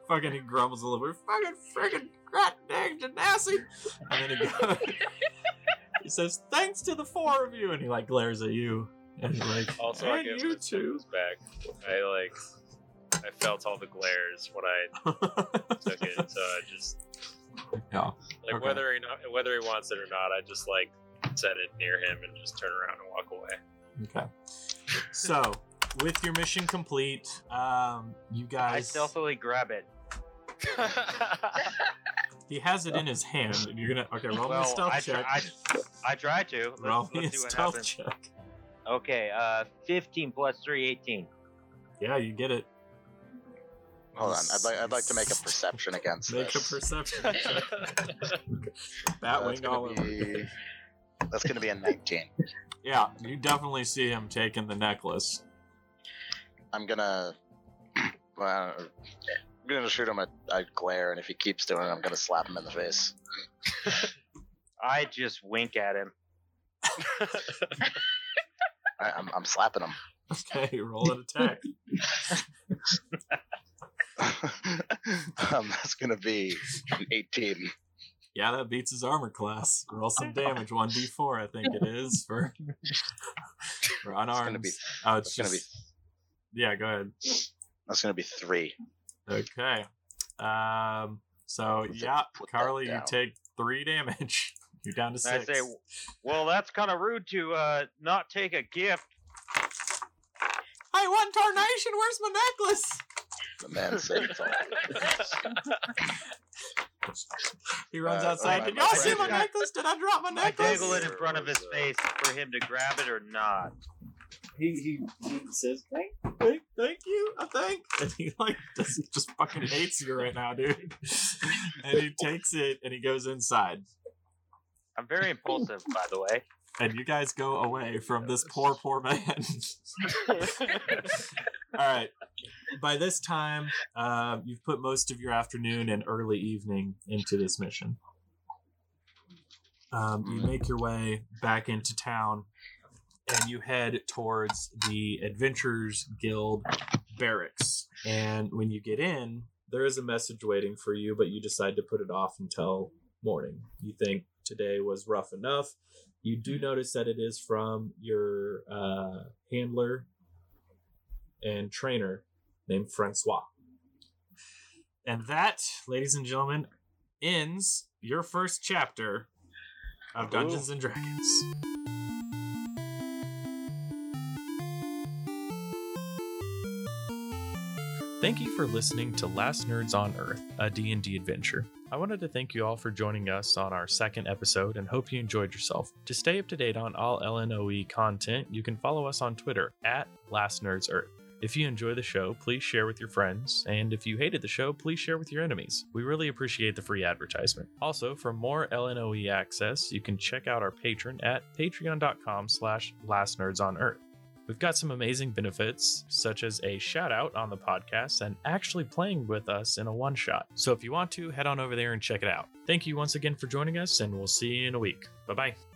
Speaker 2: fucking he grumbles a little bit. Fucking freaking god dang Genasi. And then he goes, (laughs) he says, thanks to the four of you. And he like glares at you. And like,
Speaker 3: Also, I give
Speaker 2: you
Speaker 3: his
Speaker 2: too.
Speaker 3: back. I like. I felt all the glares when I (laughs) took it, so I just
Speaker 2: yeah.
Speaker 3: like
Speaker 2: Okay.
Speaker 3: whether he not, whether he wants it or not. I just like set it near him and just turn around and walk away.
Speaker 2: Okay. So with your mission complete, um, you guys.
Speaker 7: I
Speaker 2: guys.
Speaker 7: stealthily grab it. (laughs)
Speaker 2: He has it in his hand, and you're gonna. Okay, roll me a stealth
Speaker 7: I,
Speaker 2: check.
Speaker 7: I, I try to. Let's,
Speaker 2: roll me a
Speaker 7: let's see what
Speaker 2: stealth
Speaker 7: happens.
Speaker 2: check.
Speaker 7: Okay, uh, 15 plus 3, 18.
Speaker 2: Yeah, you get it.
Speaker 5: Hold on. I'd like I'd like to make a perception against (laughs)
Speaker 2: Make a perception (laughs) check.
Speaker 5: That's
Speaker 2: Batwing all
Speaker 5: gonna
Speaker 2: over.
Speaker 5: be that's gonna be a 19.
Speaker 2: Yeah, you definitely see him taking the necklace.
Speaker 5: I'm gonna (clears throat) well, I'm gonna shoot him a, a glare, and if he keeps doing it, I'm gonna slap him in the face.
Speaker 7: I just wink at him. (laughs)
Speaker 5: I, I'm I'm slapping him.
Speaker 2: Okay, roll an attack. (laughs)
Speaker 5: um, that's gonna be an 18.
Speaker 2: Yeah, that beats his armor class. Roll some (laughs) damage, 1d4, I think it is, for, (laughs) for unarmed.
Speaker 5: gonna be-
Speaker 2: oh, it's
Speaker 5: It's gonna be
Speaker 2: Yeah, go ahead.
Speaker 5: that's gonna be three.
Speaker 2: Okay. Um. So yeah, Carly, you take three damage. You're down to
Speaker 7: And
Speaker 2: six.
Speaker 7: I say, well, that's kind of rude to uh, not take a gift.
Speaker 2: I want Tarnation. Where's my necklace?
Speaker 5: The man saved all.
Speaker 2: He runs
Speaker 5: Uh,
Speaker 2: outside.
Speaker 5: my-
Speaker 2: Did
Speaker 5: my
Speaker 2: y'all see my
Speaker 5: got-
Speaker 2: necklace? Did I drop my
Speaker 7: I
Speaker 2: necklace?
Speaker 7: dangle it in front of his face for him to grab it or not.
Speaker 2: He, he, he says, thank, thank, thank you, I think. (laughs) And he like just, just fucking hates you right now, dude. And he takes it and he goes inside.
Speaker 7: I'm very impulsive, by the way.
Speaker 2: And you guys go away from this poor, poor man. (laughs) All right. By this time, uh, you've put most of your afternoon and early evening into this mission. Um, you make your way back into town and you head towards the Adventurers Guild barracks. And when you get in, there is a message waiting for you, but you decide to put it off until morning. You think today was rough enough. You do notice that it is from your uh, handler and trainer named Francois. And that, ladies and gentlemen, ends your first chapter of Dungeons and Dragons. Thank you for listening to Last Nerds on Earth, a D&D adventure. I wanted to thank you all for joining us on our second episode and hope you enjoyed yourself. To stay up to date on all LNOE content, you can follow us on Twitter at Last Nerds Earth. If you enjoy the show, please share with your friends, and if you hated the show, please share with your enemies. We really appreciate the free advertisement. Also, for more LNOE access, you can check out our Patreon at patreon.com slash lastnerdsonearth. We've got some amazing benefits, such as a shout out on the podcast and actually playing with us in a one shot. So if you want to, head on over there and check it out. Thank you once again for joining us, and we'll see you in a week. Bye bye.